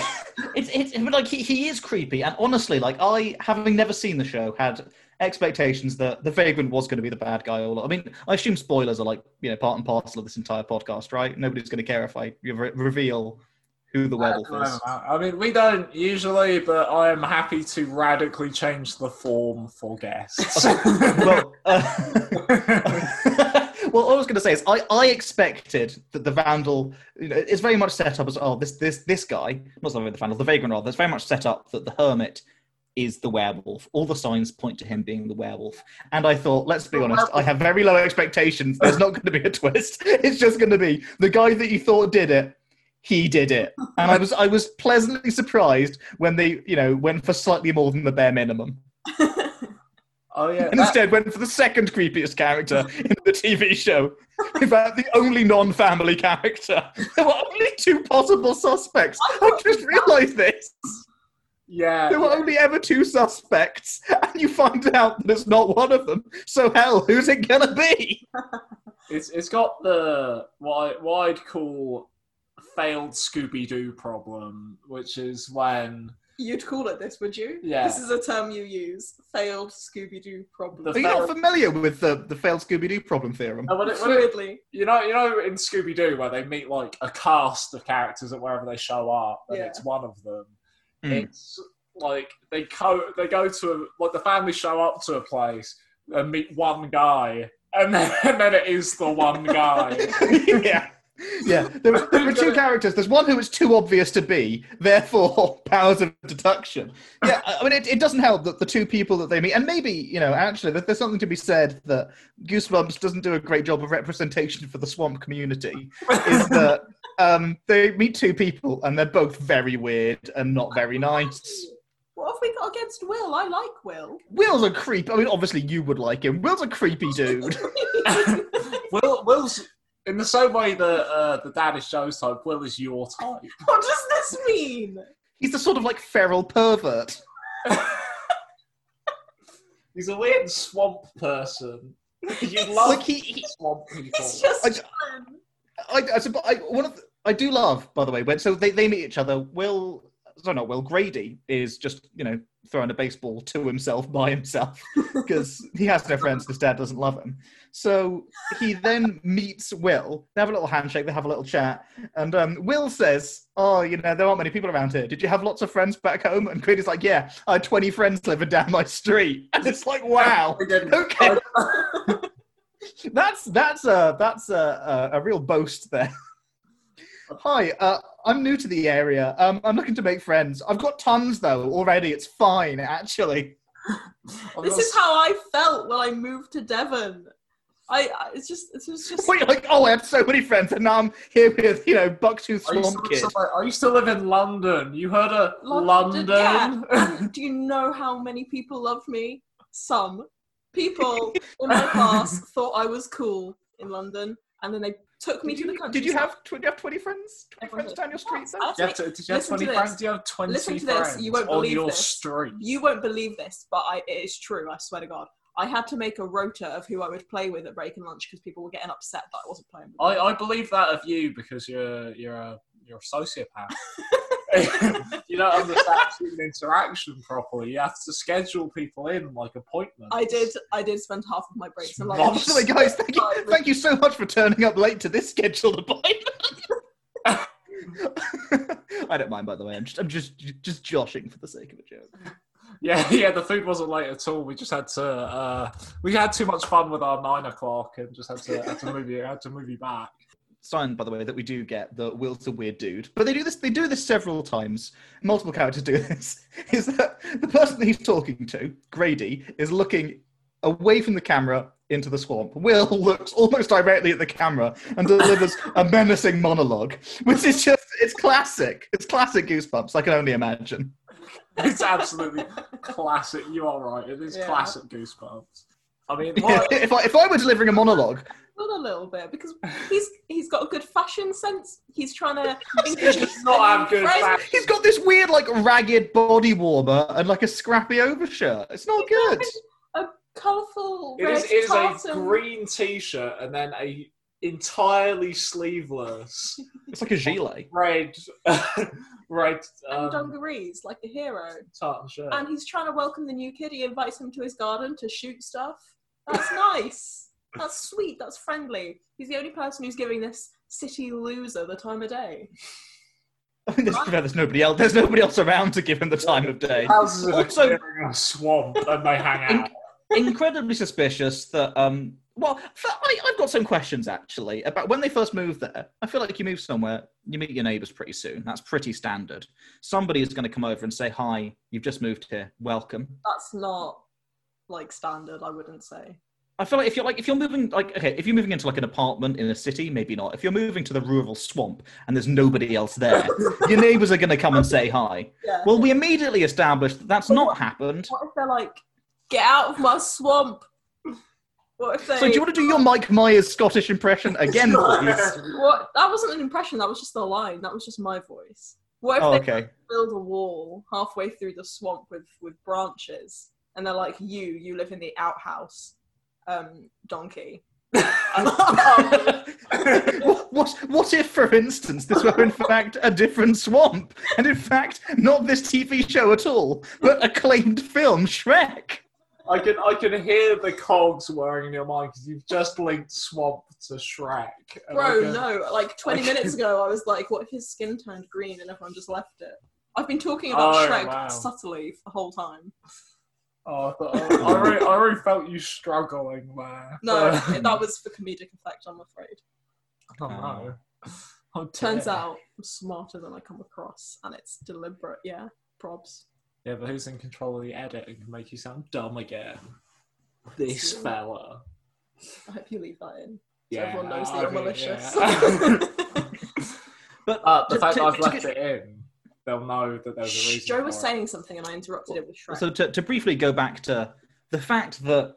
it's it's but like he, he is creepy, and honestly, like I, having never seen the show, had expectations that the vagrant was going to be the bad guy. All I mean, I assume spoilers are like you know part and parcel of this entire podcast, right? Nobody's going to care if I re- reveal who the werewolf is. I mean, we don't usually, but I am happy to radically change the form for guests. [laughs] well, uh, [laughs] well, all I was going to say is I, I expected that the vandal, you know, it's very much set up as oh this this this guy, not sorry the vandal, the vagrant rather. It's very much set up that the hermit is the werewolf. All the signs point to him being the werewolf. And I thought, let's be honest, I have very low expectations. There's not going to be a twist. [laughs] It's just going to be the guy that you thought did it. He did it, and I was I was pleasantly surprised when they you know went for slightly more than the bare minimum [laughs] oh yeah, and that- instead went for the second creepiest character in the TV show. In fact, the only non-family character. [laughs] There were only two possible suspects. I just realised this. Yeah. There were only ever two suspects, and you find out that it's not one of them. So hell, who's it gonna be? [laughs] It's it's got the what I, what I'd call failed Scooby Doo problem, which is when You'd call it this, would you? Yeah. This is a term you use. Failed Scooby Doo problem. The Are you not familiar with the the failed Scooby Doo problem theorem? uh, when it, when it, you know you know in Scooby Doo where they meet like a cast of characters at wherever they show up, and Yeah. it's one of them. Hmm. It's like they go they go to a, like the family show up to a place and meet one guy, and then [laughs] and then it is the one guy. [laughs] yeah. Yeah, there, were- there were two [laughs] characters. There's one who is too obvious to be, therefore powers of deduction. Yeah, I I mean, it, it doesn't help that the two people that they meet, and maybe you know, actually, there- there's something to be said that Goosebumps doesn't do a great job of representation for the swamp community. Is that um, they meet two people and they're both very weird and not very nice. What have we got against Will? I like Will. Will's a creep. I mean, obviously you would like him. Will's a creepy [laughs] dude. [laughs] Will Will's In the same way that uh, the dad is Joe's type, Will is your type. [laughs] What does this mean? He's the sort of like feral pervert. He's a weird swamp person. You love Like he, he swamp people. It's just I- fun. I, I, supp- I, one of the, I do love, by the way, when so they, they meet each other. Will, sorry, not Will Grady is just you know throwing a baseball to himself [laughs] by himself [laughs] because he has no friends. His dad doesn't love him. So he then meets Will. They have a little handshake. They have a little chat, and um, Will says, "Oh, you know, there aren't many people around here. Did you have lots of friends back home?" And Grady's like, "Yeah, I had twenty friends living down my street." [laughs] And it's like, wow. Okay, that's that's a that's a, a, a real boast there. Hi, uh, I'm new to the area. Um, I'm looking to make friends. I've got tons though already. It's fine, actually. [laughs] This is how I felt when I moved to Devon. I, I it's just it's just, just Wait, like, oh, I had so many friends, and now I'm here with you know Bucktooth I used, Swamp to, Kid. I used to live in London. You heard of London? Yeah. Do you know how many people love me? Some people [laughs] in my class thought I was cool in London, and then they took me Did to the you, country. did you have tw- did you have twenty friends? Twenty Everyone friends down your street? Yeah, though? You have to, did you have 20 friends? Do you have 20 Listen to this, friends you won't on believe your this. street? You won't believe this, but I, it is true. I swear to God. I had to make a rota of who I would play with at break and lunch because people were getting upset that I wasn't playing with them. I, I believe that of you because you're you're a you're a sociopath. [laughs] [laughs] you don't understand human interaction properly. You have to schedule people in like appointments. I did. I did spend half of my breaks in Not- London. By the way, guys, thank you, thank you so much for turning up late to this scheduled appointment. [laughs] I don't mind, by the way. I'm just, I'm just, just joshing for the sake of a joke. Yeah, [laughs] yeah. The food wasn't late at all. We just had to. Uh, we had too much fun with our nine o'clock and just had to had to move you had to move you back. Sign, by the way, that we do get that Will's a weird dude. But they do this. They do this several times. Multiple characters do this. [laughs] Is that the person that he's talking to, Grady, is looking away from the camera into the swamp. Will looks almost directly at the camera and delivers a [laughs] menacing monologue, which is just it's classic. It's classic Goosebumps. I can only imagine. It's absolutely classic. You are right. It is Yeah. classic Goosebumps. I mean, what, if I if I were delivering a monologue, Not a little bit because he's he's got a good fashion sense. He's trying [laughs] to He introduce does not have good friends. fashion. he's got this weird like ragged body warmer and like a scrappy overshirt. It's not good. A colourful It red is, it is a green T-shirt and then a entirely sleeveless It's like a gilet. red [laughs] red and um, dungarees like a hero. tartan shirt. And he's trying to welcome the new kid. He invites him to his garden to shoot stuff. That's nice. That's sweet. That's friendly. He's the only person who's giving this city loser the time of day. I mean, there's, there's nobody else. There's nobody else around to give him the time of day. Houses Also- in a swamp and they hang out. Incredibly suspicious that. Um, well, for, I, I've got some questions actually about when they first moved there. I feel like you move somewhere, you meet your neighbours pretty soon. That's pretty standard. Somebody is going to come over and say, "Hi, you've just moved here. Welcome." That's not like standard, I wouldn't say. I feel like if you're like if you're moving like okay, if you're moving into like an apartment in a city, maybe not. If you're moving to the rural swamp and there's nobody else there, [laughs] your neighbours are going to come and say hi. Yeah. Well, we immediately established that that's not happened. what if they're like, get out of my swamp? [laughs] What if they? So do you want to do your Mike Myers Scottish impression [laughs] again, please? What? That wasn't an impression. That was just a line. That was just my voice. What if Oh, they okay. build a wall halfway through the swamp with with branches, and they're like, "You, you live in the outhouse, um, donkey." [laughs] what, what, what if, for instance, this were in fact a different swamp, and in fact not this TV show at all, but acclaimed film Shrek? I can I can hear the cogs whirring in your mind because you've just linked swamp to Shrek. Bro, can- no. Like 20 I minutes [laughs] ago, I was like, "What if his skin turned green and everyone just left it?" I've been talking about Oh, Shrek wow. subtly the whole time. Oh, I, thought, I, I, really, I really felt you struggling there. No, that was for comedic effect. I'm afraid. Oh no. Oh, Turns out I'm smarter than I come across, and it's deliberate. Yeah, probs. Yeah, but who's in control of the edit and can make you sound dumb again? This Yeah. fella. I hope you leave that in. So Yeah, everyone knows that I you're mean, malicious. yeah. [laughs] [laughs] But uh, the to- fact to- I've to left get- it in, they'll know that there's a reason. Joe was for it. saying something, and I interrupted it with Shrek. So to, to briefly go back to the fact that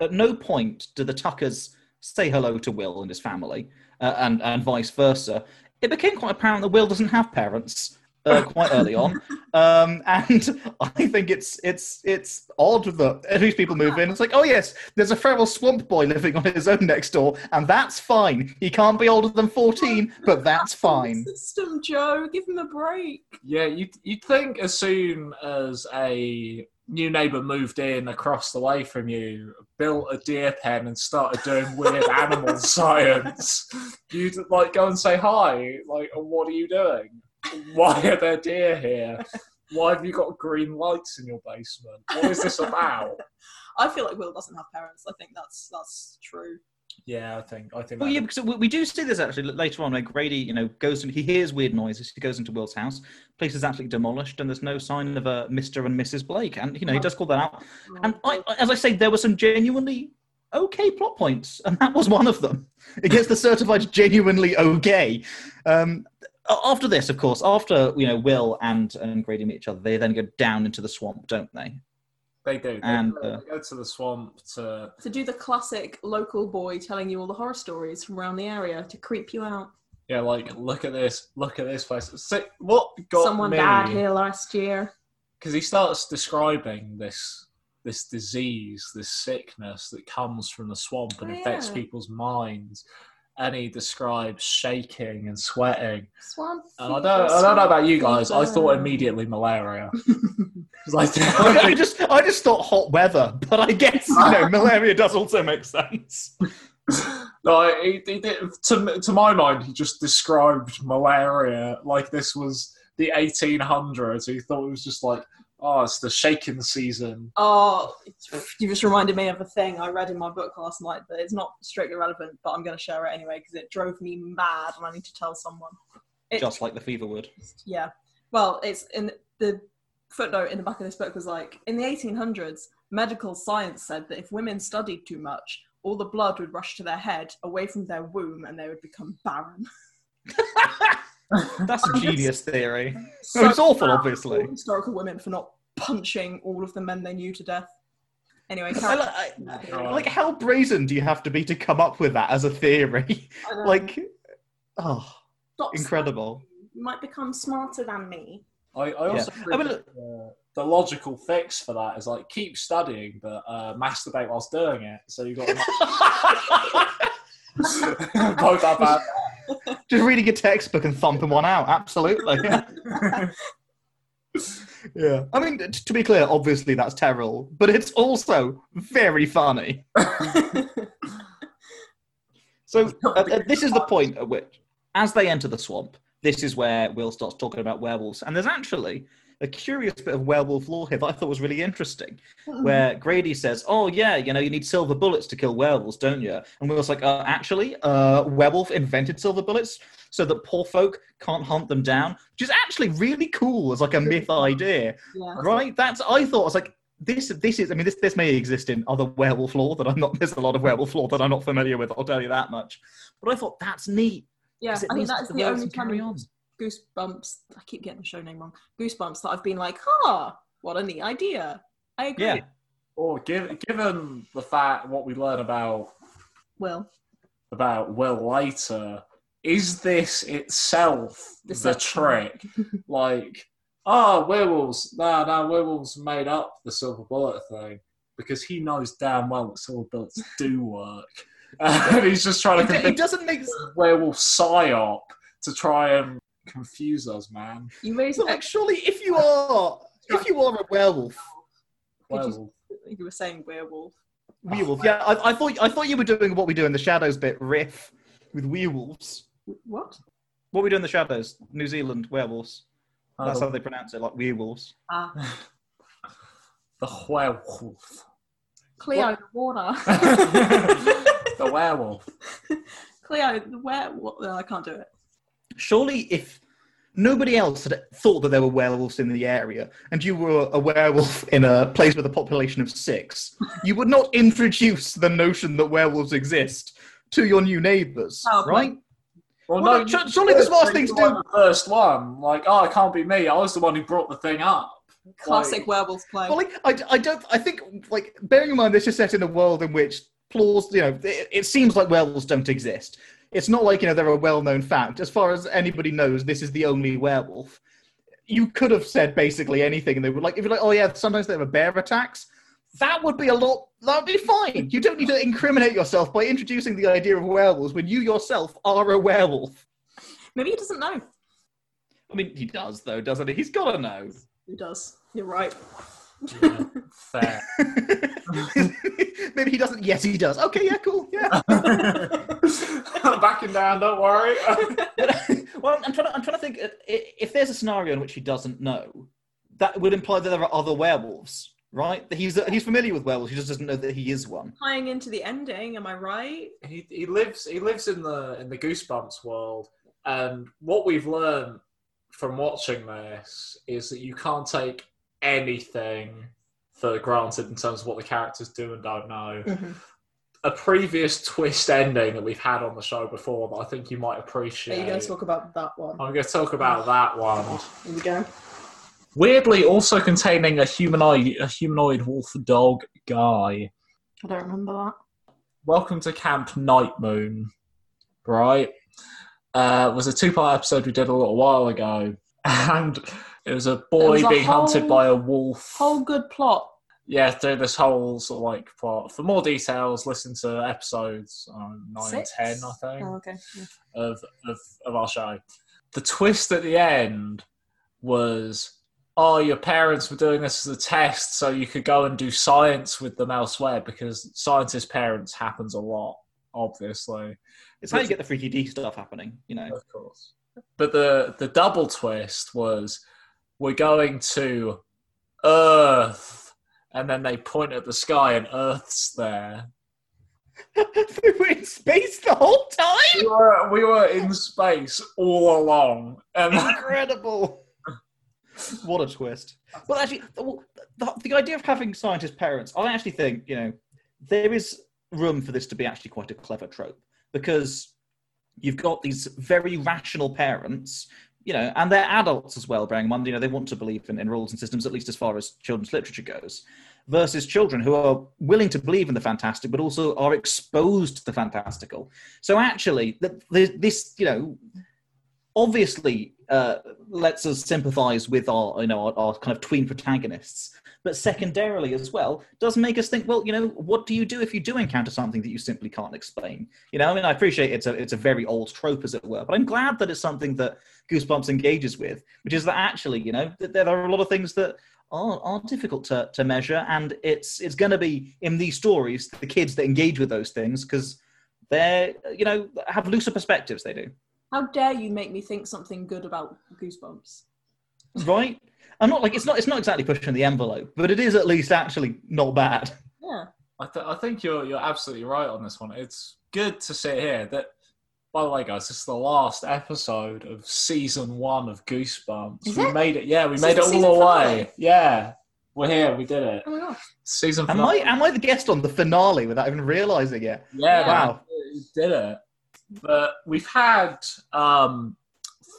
at no point do the Tuckers say hello to Will and his family, uh, and and vice versa. It became quite apparent that Will doesn't have parents. Uh, quite early on, [laughs] um, and [laughs] I think it's it's it's odd that at least people move in. It's like, oh yes, there's a feral swamp boy living on his own next door, and that's fine. He can't be older than fourteen, [laughs] but that's fine. System, Joe. Give him a break. Yeah, you'd, you'd think as soon as a new neighbour moved in across the way from you, built a deer pen and started doing weird animal science, you'd like go and say hi. Like, "Oh, what are you doing? Why are there deer here? Why have you got green lights in your basement? What is this about? [laughs] I feel like Will doesn't have parents. I think that's that's true. Yeah, I think I think. Well, yeah, because we, we do see this actually later on where Grady, you know, goes and he hears weird noises. He goes into Will's house. Place is absolutely demolished, and there's no sign of a Mr. and Mrs. Blake. And you know, he does call that out. And I, I- as I say, there were some genuinely okay plot points, and that was one of them. It gets the certified genuinely okay. Um, a- after this, of course, after you know Will and and Grady meet each other, they then go down into the swamp, don't they? they do. They, and, go, uh, they go to the swamp to. to do the classic local boy telling you all the horror stories from around the area to creep you out. Yeah, like look at this, look at this place. So, what got Someone me? died here last year. because he starts describing this this disease, this sickness that comes from the swamp and Oh, affects yeah. people's minds, and he describes shaking and sweating. Swamp. And I don't, I don't know about you guys. I thought fever. immediately malaria. [laughs] 'Cause [laughs] I I [laughs] just I just thought hot weather, but I guess you know malaria does also make sense. no, he, he did, to to my mind, he just described malaria like this was the 1800s. He thought it was just like, oh, it's the shaking season. Oh, you just reminded me of a thing I read in my book last night that it's not strictly relevant, but I'm going to share it anyway because it drove me mad and I need to tell someone. It, Just like the fever would. yeah. Well, it's in the footnote in the back of this book was like in the 1800s, medical science said that if women studied too much, all the blood would rush to their head away from their womb and they would become barren. [laughs] [laughs] That's a I'm genius theory. [laughs] So it's awful, obviously. historical women for not punching all of the men they knew to death. Anyway, I, carry li- [laughs] I- like how brazen do you have to be to come up with that as a theory? Like, oh, Stop incredible. You might become smarter than me. I, I also Yeah. think I mean, that, uh, the logical fix for that is like keep studying, but uh, masturbate whilst doing it. So you got both have that. [laughs] Just reading a textbook and thumping one out. Absolutely. [laughs] yeah. I mean, t- to be clear, obviously that's terrible, but it's also very funny. So uh, uh, this is the point at which, as they enter the swamp, this is where Will starts talking about werewolves, and there's actually a curious bit of werewolf lore here that I thought was really interesting, where Grady says, "Oh yeah, you know, you need silver bullets to kill werewolves, don't you?" And Will's like, uh, "Actually, uh, werewolf invented silver bullets so that poor folk can't hunt them down," which is actually really cool as like a myth [laughs] idea, yeah. right? That's I thought I was like. This, this is. I mean, this, this may exist in other werewolf lore that I'm not. There's a lot of werewolf lore that I'm not familiar with. I'll tell you that much. But I thought that's neat. yeah I means that's the only carry time on. Goosebumps. I keep getting the show name wrong. Goosebumps that I've been like, huh, what a neat idea. I agree. Yeah. Or give, given the fact what we learn about Well, about Will later, is this itself the trick? [laughs] like, oh, werewolves. No, no, werewolves made up the silver bullet thing because he knows damn well that silver bullets do work. [laughs] and he's just trying to It, it convince doesn't make. the werewolf psyop to try and confuse us, man. you raised So, like, surely, if you are, if you are a werewolf, Werewolf. you were saying werewolf. werewolf. Yeah, I, I thought I thought you were doing what we do in the shadows bit riff with werewolves. What? What we do in the shadows, New Zealand werewolves. That's Oh, how they pronounce it, like werewolves. Ah, [laughs] [laughs] [laughs] the werewolf. Cleo, the water. the werewolf. Cleo, the werewolf. No, I can't do it. Surely, if nobody else had thought that there were werewolves in the area, and you were a werewolf in a place with a population of six, you would not introduce the notion that werewolves exist to your new neighbours, Oh, right? Well, Well, no, no, surely the smart thing to do- The first one, like, oh, it can't be me. I was the one who brought the thing up. Classic Like- werewolf play. Well, like, I, I don't. I think, like, bearing in mind this is set in a world in which plaus. You know, it, it seems like werewolves don't exist. It's not like you know they're a well-known fact. As far as anybody knows, this is the only werewolf. You could have said basically anything, and they would like if you're like, oh yeah, sometimes they have a bear attacks. That would be a lot. That would be fine. You don't need to incriminate yourself by introducing the idea of werewolves when you yourself are a werewolf. Maybe he doesn't know. I mean, he does though, doesn't he? He's got to know. He does. You're right. Yeah, fair. [laughs] Maybe he doesn't. Yes, he does. Okay, yeah, cool. Yeah. [laughs] I'm backing down. Don't worry. [laughs] well, I'm trying, to, I'm trying to think uh, if there's a scenario in which he doesn't know, that would imply that there are other werewolves, right? That he's he's familiar with werewolves. He just doesn't know that he is one. Tying into the ending, am I right? he, he lives he lives in the in the goosebumps world and what we've learned from watching this is that you can't take anything for granted in terms of what the characters do and don't know a previous twist ending that we've had on the show before that i think you might appreciate. Are you going to talk about that one? i'm going to talk about that one Here we go. weirdly also containing a humanoid a humanoid wolf dog guy I don't remember that. Welcome to Camp Night Moon, right? Uh, was a two part episode we did a little while ago. [laughs] And it was a boy was a being hunted by a wolf. Whole good plot. Yeah, through this whole sort of like plot. For more details, listen to episodes um, 9 Six? and 10, I think, Oh, okay. Yeah. of, of, of our show. The twist at the end was oh, your parents were doing this as a test so you could go and do science with them elsewhere because scientist parents happens a lot, obviously. It's how you get the freaky D stuff happening, you know. Of course. But the the double twist was we're going to Earth, and then they point at the sky, and Earth's there. [laughs] we were in space the whole We time. were we were in space all along, and [laughs] Incredible. what a twist. Well, actually, the, the, the idea of having scientist parents, I actually think, you know, there is room for this to be actually quite a clever trope because you've got these very rational parents, you know, and they're adults as well, bearing in mind, you know, they want to believe in, in rules and systems, at least as far as children's literature goes, versus children who are willing to believe in the fantastic, but also are exposed to the fantastical. So actually, th- th- this, you know, obviously uh, lets us sympathize with our, you know, our, our kind of tween protagonists, but secondarily as well does make us think, well, you know, what do you do if you do encounter something that you simply can't explain? You know, I mean, I appreciate it's a it's a very old trope, as it were, but I'm glad that it's something that Goosebumps engages with, which is that actually, you know, that there are a lot of things that are, are difficult to, to measure, and it's it's going to be in these stories the kids that engage with those things because they're you know have looser perspectives. They do. How dare you make me think something good about Goosebumps? right? I'm not like it's not it's not exactly pushing the envelope, but it is at least actually not bad. Yeah. I, th- I think you're you're absolutely right on this one. It's good to sit here. That by the way, guys, this is the last episode of season one of Goosebumps. Is we it? made it. Yeah, we This made it all the way. finale? Yeah, we're here. We did it. Oh my gosh. Season Am finale. I am I the guest on the finale without even realizing it? Yeah, Wow. wow, did it. But we've had um,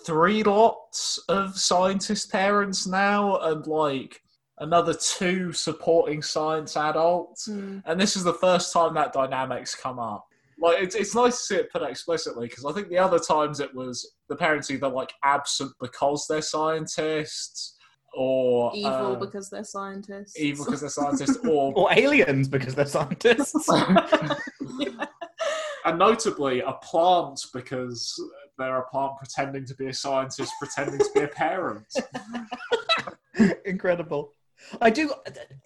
three lots of scientist parents now, and like another two supporting science adults. Hmm. And this is the first time that dynamic's come up. Like it's it's nice to see it put explicitly because I think the other times it was the parents either like absent because they're scientists or Evil uh, because they're scientists. evil because they're [laughs] scientists or Or aliens because they're scientists. Yeah. [laughs] and notably a plant because they're a plant pretending to be a scientist pretending to be a parent [laughs] Incredible. I do.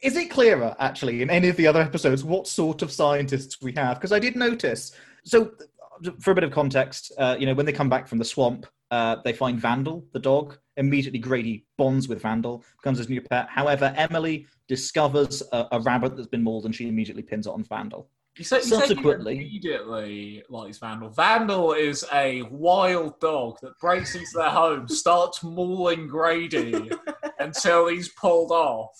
Is it clearer actually in any of the other episodes what sort of scientists we have? Because I did notice. So, for a bit of context, uh, you know, when they come back from the swamp, uh, they find Vandal, the dog. Immediately, Grady bonds with Vandal, becomes his new pet. However, Emily discovers a, a rabbit that's been mauled, and she immediately pins it on Vandal. You said, you said Subsequently- you immediately likes vandal vandal is a wild dog that breaks into their home [laughs] starts mauling grady until he's pulled off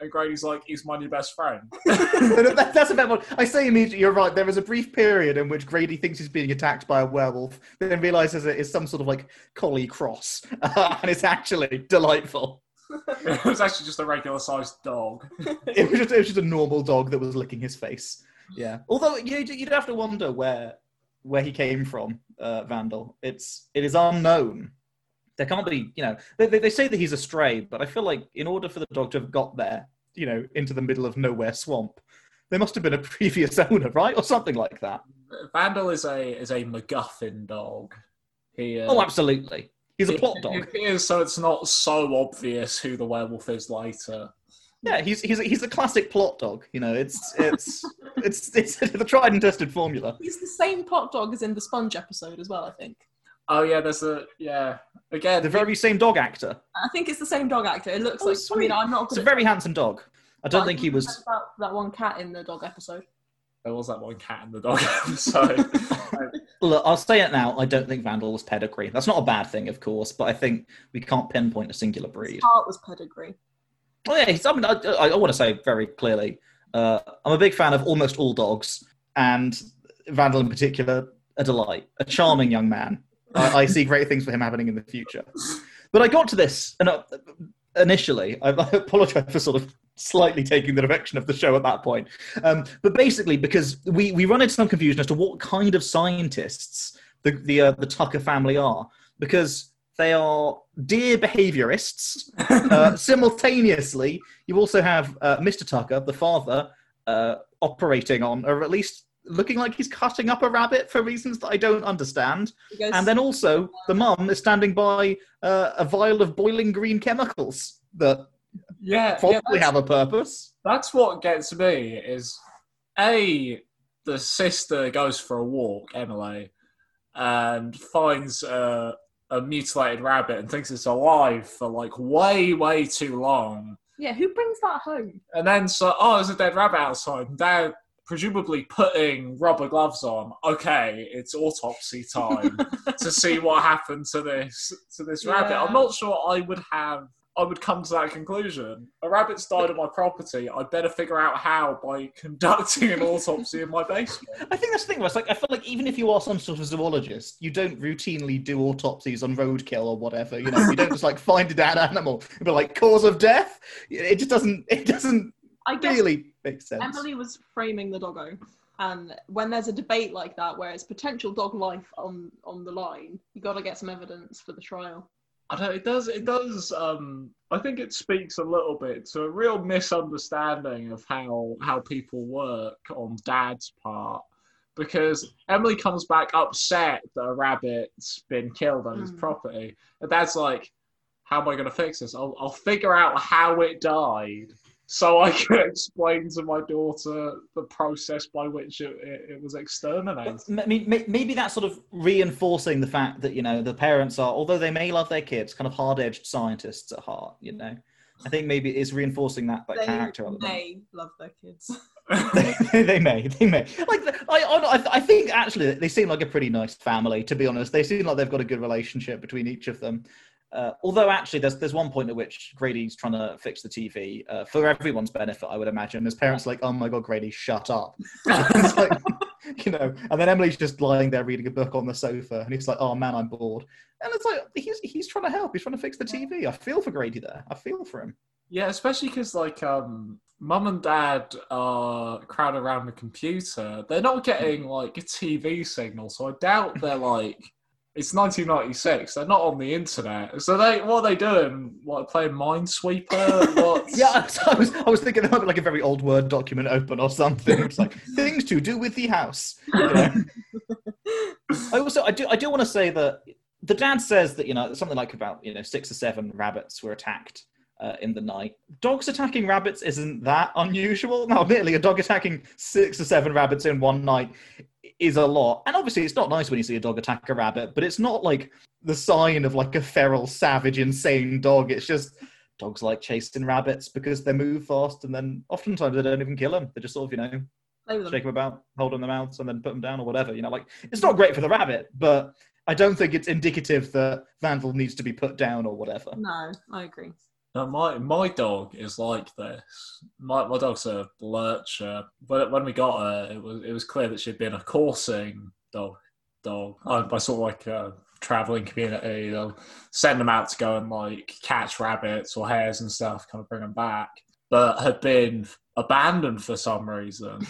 and grady's like he's my new best friend [laughs] That- that's about what I say immediately. You're right. There is a brief period in which Grady thinks he's being attacked by a werewolf, then realizes it is some sort of like collie cross, [laughs] and it's actually delightful. it was actually just a regular sized dog It was, just, it was just a normal dog that was licking his face. Yeah. Although you you'd have to wonder where where he came from, uh, Vandal. It's it is unknown. There can't be, you know, they, they, they say that he's a stray, but I feel like in order for the dog to have got there, you know, into the middle of nowhere swamp, there must have been a [laughs] previous owner, right, or something like that. Vandal is a is a MacGuffin dog. He, uh, Oh, absolutely. He's a plot dog. he is, so it's not so obvious who the werewolf is later. Yeah, he's he's a, he's a classic plot dog. You know, it's it's [laughs] it's it's [laughs] the tried and tested formula. He's the same plot dog as in the Sponge episode as well. I think. Oh yeah, there's a yeah. Again, The very same dog actor. I think it's the same dog actor. It looks Oh, like. I mean, I'm not. It's a very handsome dog. I don't think he was. About that one cat in the dog episode. there was that one cat in the dog [laughs] episode. Look, I'll say it now. I don't think Vandal was pedigree. That's not a bad thing, of course, but I think we can't pinpoint a singular breed. His heart was pedigree. Oh yeah, I, mean, I, I, want to say very clearly, uh, I'm a big fan of almost all dogs, and Vandal in particular, a delight, a charming young man. I, I see great things for him happening in the future. But I got to this, and uh, initially, I, I apologize for sort of slightly taking the direction of the show at that point. Um, but basically, because we, we run into some confusion as to what kind of scientists the the, uh, the Tucker family are, because they are deer behaviorists. [laughs] Uh, simultaneously, you also have uh, Mr. Tucker, the father, uh, operating on, or at least looking like he's cutting up a rabbit for reasons that I don't understand. And then also, the mum is standing by uh, a vial of boiling green chemicals that yeah, yeah probably that's, have a purpose. that's what gets me is a the sister goes for a walk, Emily, and finds a, a mutilated rabbit and thinks it's alive for like way, way too long. yeah, who brings that home? And then so, oh, there's a dead rabbit outside. And Dad, presumably putting rubber gloves on. Okay, it's autopsy time [laughs] to see what happened to this to this rabbit. I'm not sure I would have. I would come to that conclusion. A rabbit's died on my property. I'd better figure out how by [laughs] conducting an autopsy in my basement. I think that's the thing. Where it's like I feel like even if you are some sort of zoologist, you don't routinely do autopsies on roadkill or whatever. You know, you don't just like find a dead animal but like cause of death. It just doesn't. It doesn't I guess really make sense. Emily was framing the doggo, and when there's a debate like that where it's potential dog life on on the line, you got to get some evidence for the trial. I don't. It does. It does. Um, I think it speaks a little bit to a real misunderstanding of how how people work on Dad's part, because Emily comes back upset that a rabbit's been killed on his Mm. property, and Dad's like, "How am I going to fix this? I'll, I'll figure out how it died." So I [laughs] can explain to my daughter the process by which it, it, it was exterminated. I mean, maybe that's sort of reinforcing the fact that you know the parents are, although they may love their kids, kind of hard-edged scientists at heart. You know, I think maybe it is reinforcing that that They character element. may love their kids. [laughs] [laughs] they, they may, they may. Like I, I, I think actually they seem like a pretty nice family. To be honest, they seem like they've got a good relationship between each of them. Uh, although actually, there's there's one point at which Grady's trying to fix the TV uh, for everyone's benefit. I would imagine his parents are like, "Oh my god, Grady, shut up!" [laughs] Like, you know, and then Emily's just lying there reading a book on the sofa, and he's like, "Oh man, I'm bored." And it's like he's he's trying to help. He's trying to fix the TV. I feel for Grady there. I feel for him. Yeah, especially because like um, mum and dad are crowded around the computer. They're not getting like a TV signal, so I doubt they're like. It's 1996. They're not on the internet. So they what are they doing? What playing Minesweeper? [laughs] What? Yeah, [laughs] I was, I was thinking about like a very old Word document open or something. It's like [laughs] things to do with the house. you know? I also I do I do want to say that the dad says that you know something like about you know six or seven rabbits were attacked uh, in the night. Dogs attacking rabbits isn't that unusual. Now, admittedly, a dog attacking six or seven rabbits in one night is a lot. And obviously, it's not nice when you see a dog attack a rabbit, but it's not like the sign of like a feral, savage, insane dog. It's just dogs like chasing rabbits because they move fast, and then oftentimes they don't even kill them. They just sort of you know them. shake them about, hold on their mouths, and then put them down or whatever. You know, like it's not great for the rabbit, but I don't think it's indicative that Vandal needs to be put down or whatever. No, I agree. No, my my dog is like this. My my dog's a lurcher. But when we got her, it was it was clear that she'd been a coursing dog. Dog. I, I sort of like a traveling community. They'll send them out to go and like catch rabbits or hares and stuff, kind of bring them back. But had been abandoned for some reason.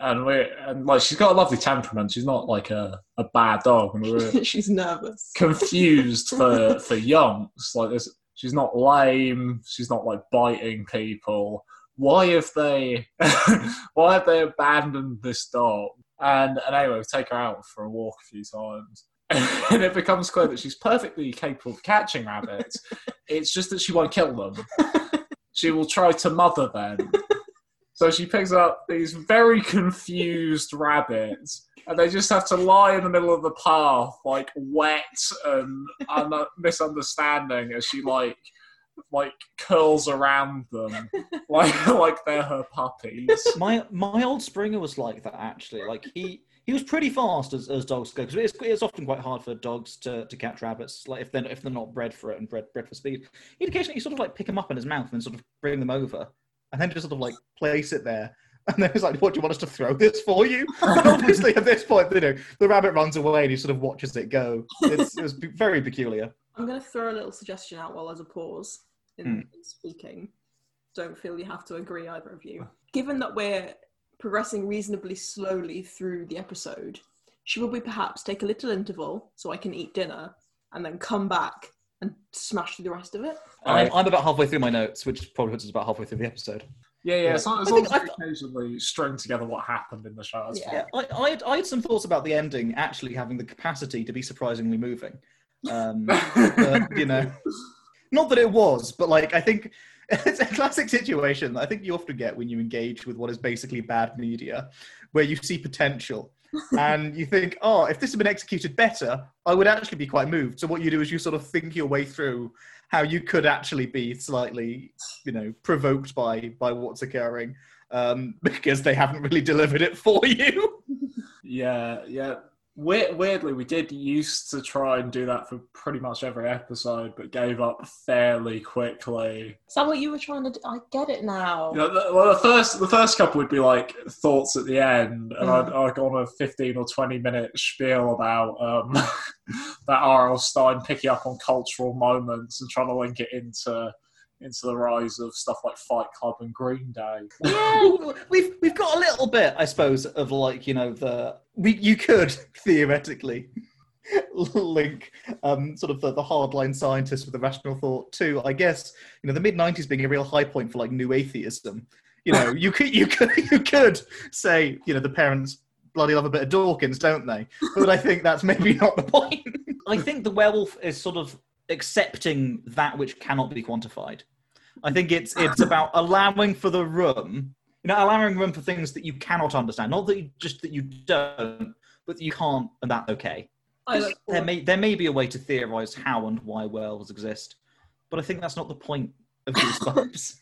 and we and like she's got a lovely temperament. She's not like a, a bad dog, and we were [laughs] She's nervous. confused for for [laughs] yonks. Like this, she's not lame. She's not like biting people. Why have they? [laughs] why have they abandoned this dog? And and anyway, we take her out for a walk a few times. [laughs] And it becomes clear that she's perfectly capable of catching rabbits. it's just that she won't kill them. She will try to mother them. So she picks up these very confused rabbits, and they just have to lie in the middle of the path, like wet and un- [laughs] misunderstanding, as she like like curls around them, [laughs] like like they're her puppies. [laughs] my my old Springer was like that actually. Like he he was pretty fast as, as dogs go because it's, it's often quite hard for dogs to, to catch rabbits. Like if they're if they're not bred for it and bred bred for speed, he'd occasionally sort of like pick them up in his mouth and sort of bring them over, and then just sort of like place it there. And then he's like, "What do you want us to throw this for you?" And obviously, at this point, you know, the rabbit runs away and he sort of watches it go. It's, it was very peculiar. I'm going to throw a little suggestion out while there's a pause in, in speaking. Don't feel you have to agree, either of you. Given that we're progressing reasonably slowly through the episode, should we perhaps take a little interval so I can eat dinner and then come back and smash through the rest of it? I'm, I'm about halfway through my notes, which probably puts us about halfway through the episode. Yeah, yeah. As long as, I long as we occasionally string together what happened in the show, that's Yeah. fine. I, I, had, I had some thoughts about the ending actually having the capacity to be surprisingly moving. Um, [laughs] but, you know, not that it was, but like I think [laughs] it's a classic situation that I think you often get when you engage with what is basically bad media, where you see potential and you think, oh, if this had been executed better, I would actually be quite moved. So what you do is you sort of think your way through how you could actually be slightly, you know, provoked by by what's occurring um, [laughs] because they haven't really delivered it for you. Yeah, yeah. Weird, weirdly, we did used to try and do that for pretty much every episode, but gave up fairly quickly. Is that what you were trying to do? I get it now. You know, the, well, the first the first couple would be like thoughts at the end, and Mm. I'd, I'd go on a fifteen or twenty minute spiel about um, [laughs] that R.L. Stine picking up on cultural moments and trying to link it into into the rise of stuff like Fight Club and Green Day. yeah, [laughs] we've we've got a little bit, I suppose, of like you know the we you could [laughs] theoretically [laughs] link um, sort of the, the hardline scientists with the rational thought too. I guess you know the mid '90s being a real high point for like new atheism. You know, you could you could you could say you know the parents bloody love a bit of Dawkins, don't they? But I think that's maybe not the point. I think the werewolf is sort of accepting that which cannot be quantified. I think it's it's about allowing for the room, you know, allowing room for things that you cannot understand. Not that you just that you don't, but that you can't, and that's okay. There may there may be a way to theorize how and why werewolves exist, but I think that's not the point of these [laughs] Goosebumps.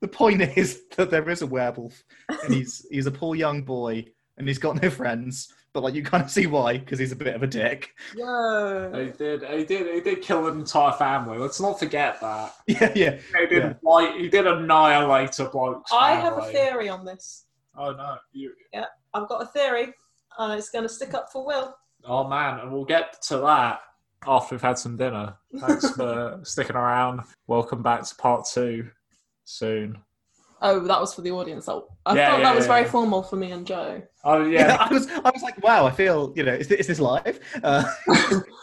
the point is that there is a werewolf, and he's he's a poor young boy, and he's got no friends. But like you kind of see why, because he's a bit of a dick. Yeah, He did, he did, he did kill an entire family. Let's not forget that. [laughs] Yeah, yeah. He did, Yeah. like, he did annihilate a bloke. I have a theory on this. Oh no, you, I've got a theory, and it's going to stick up for Will. oh man, and we'll get to that after we've had some dinner. Thanks [laughs] for sticking around. Welcome back to part two soon. Oh, that was for the audience. Oh, I Yeah, thought yeah, that was yeah, very formal for me and Joe. Oh Yeah, yeah, [laughs] I was I was like, wow, I feel you know, is this, is this live? Uh, [laughs]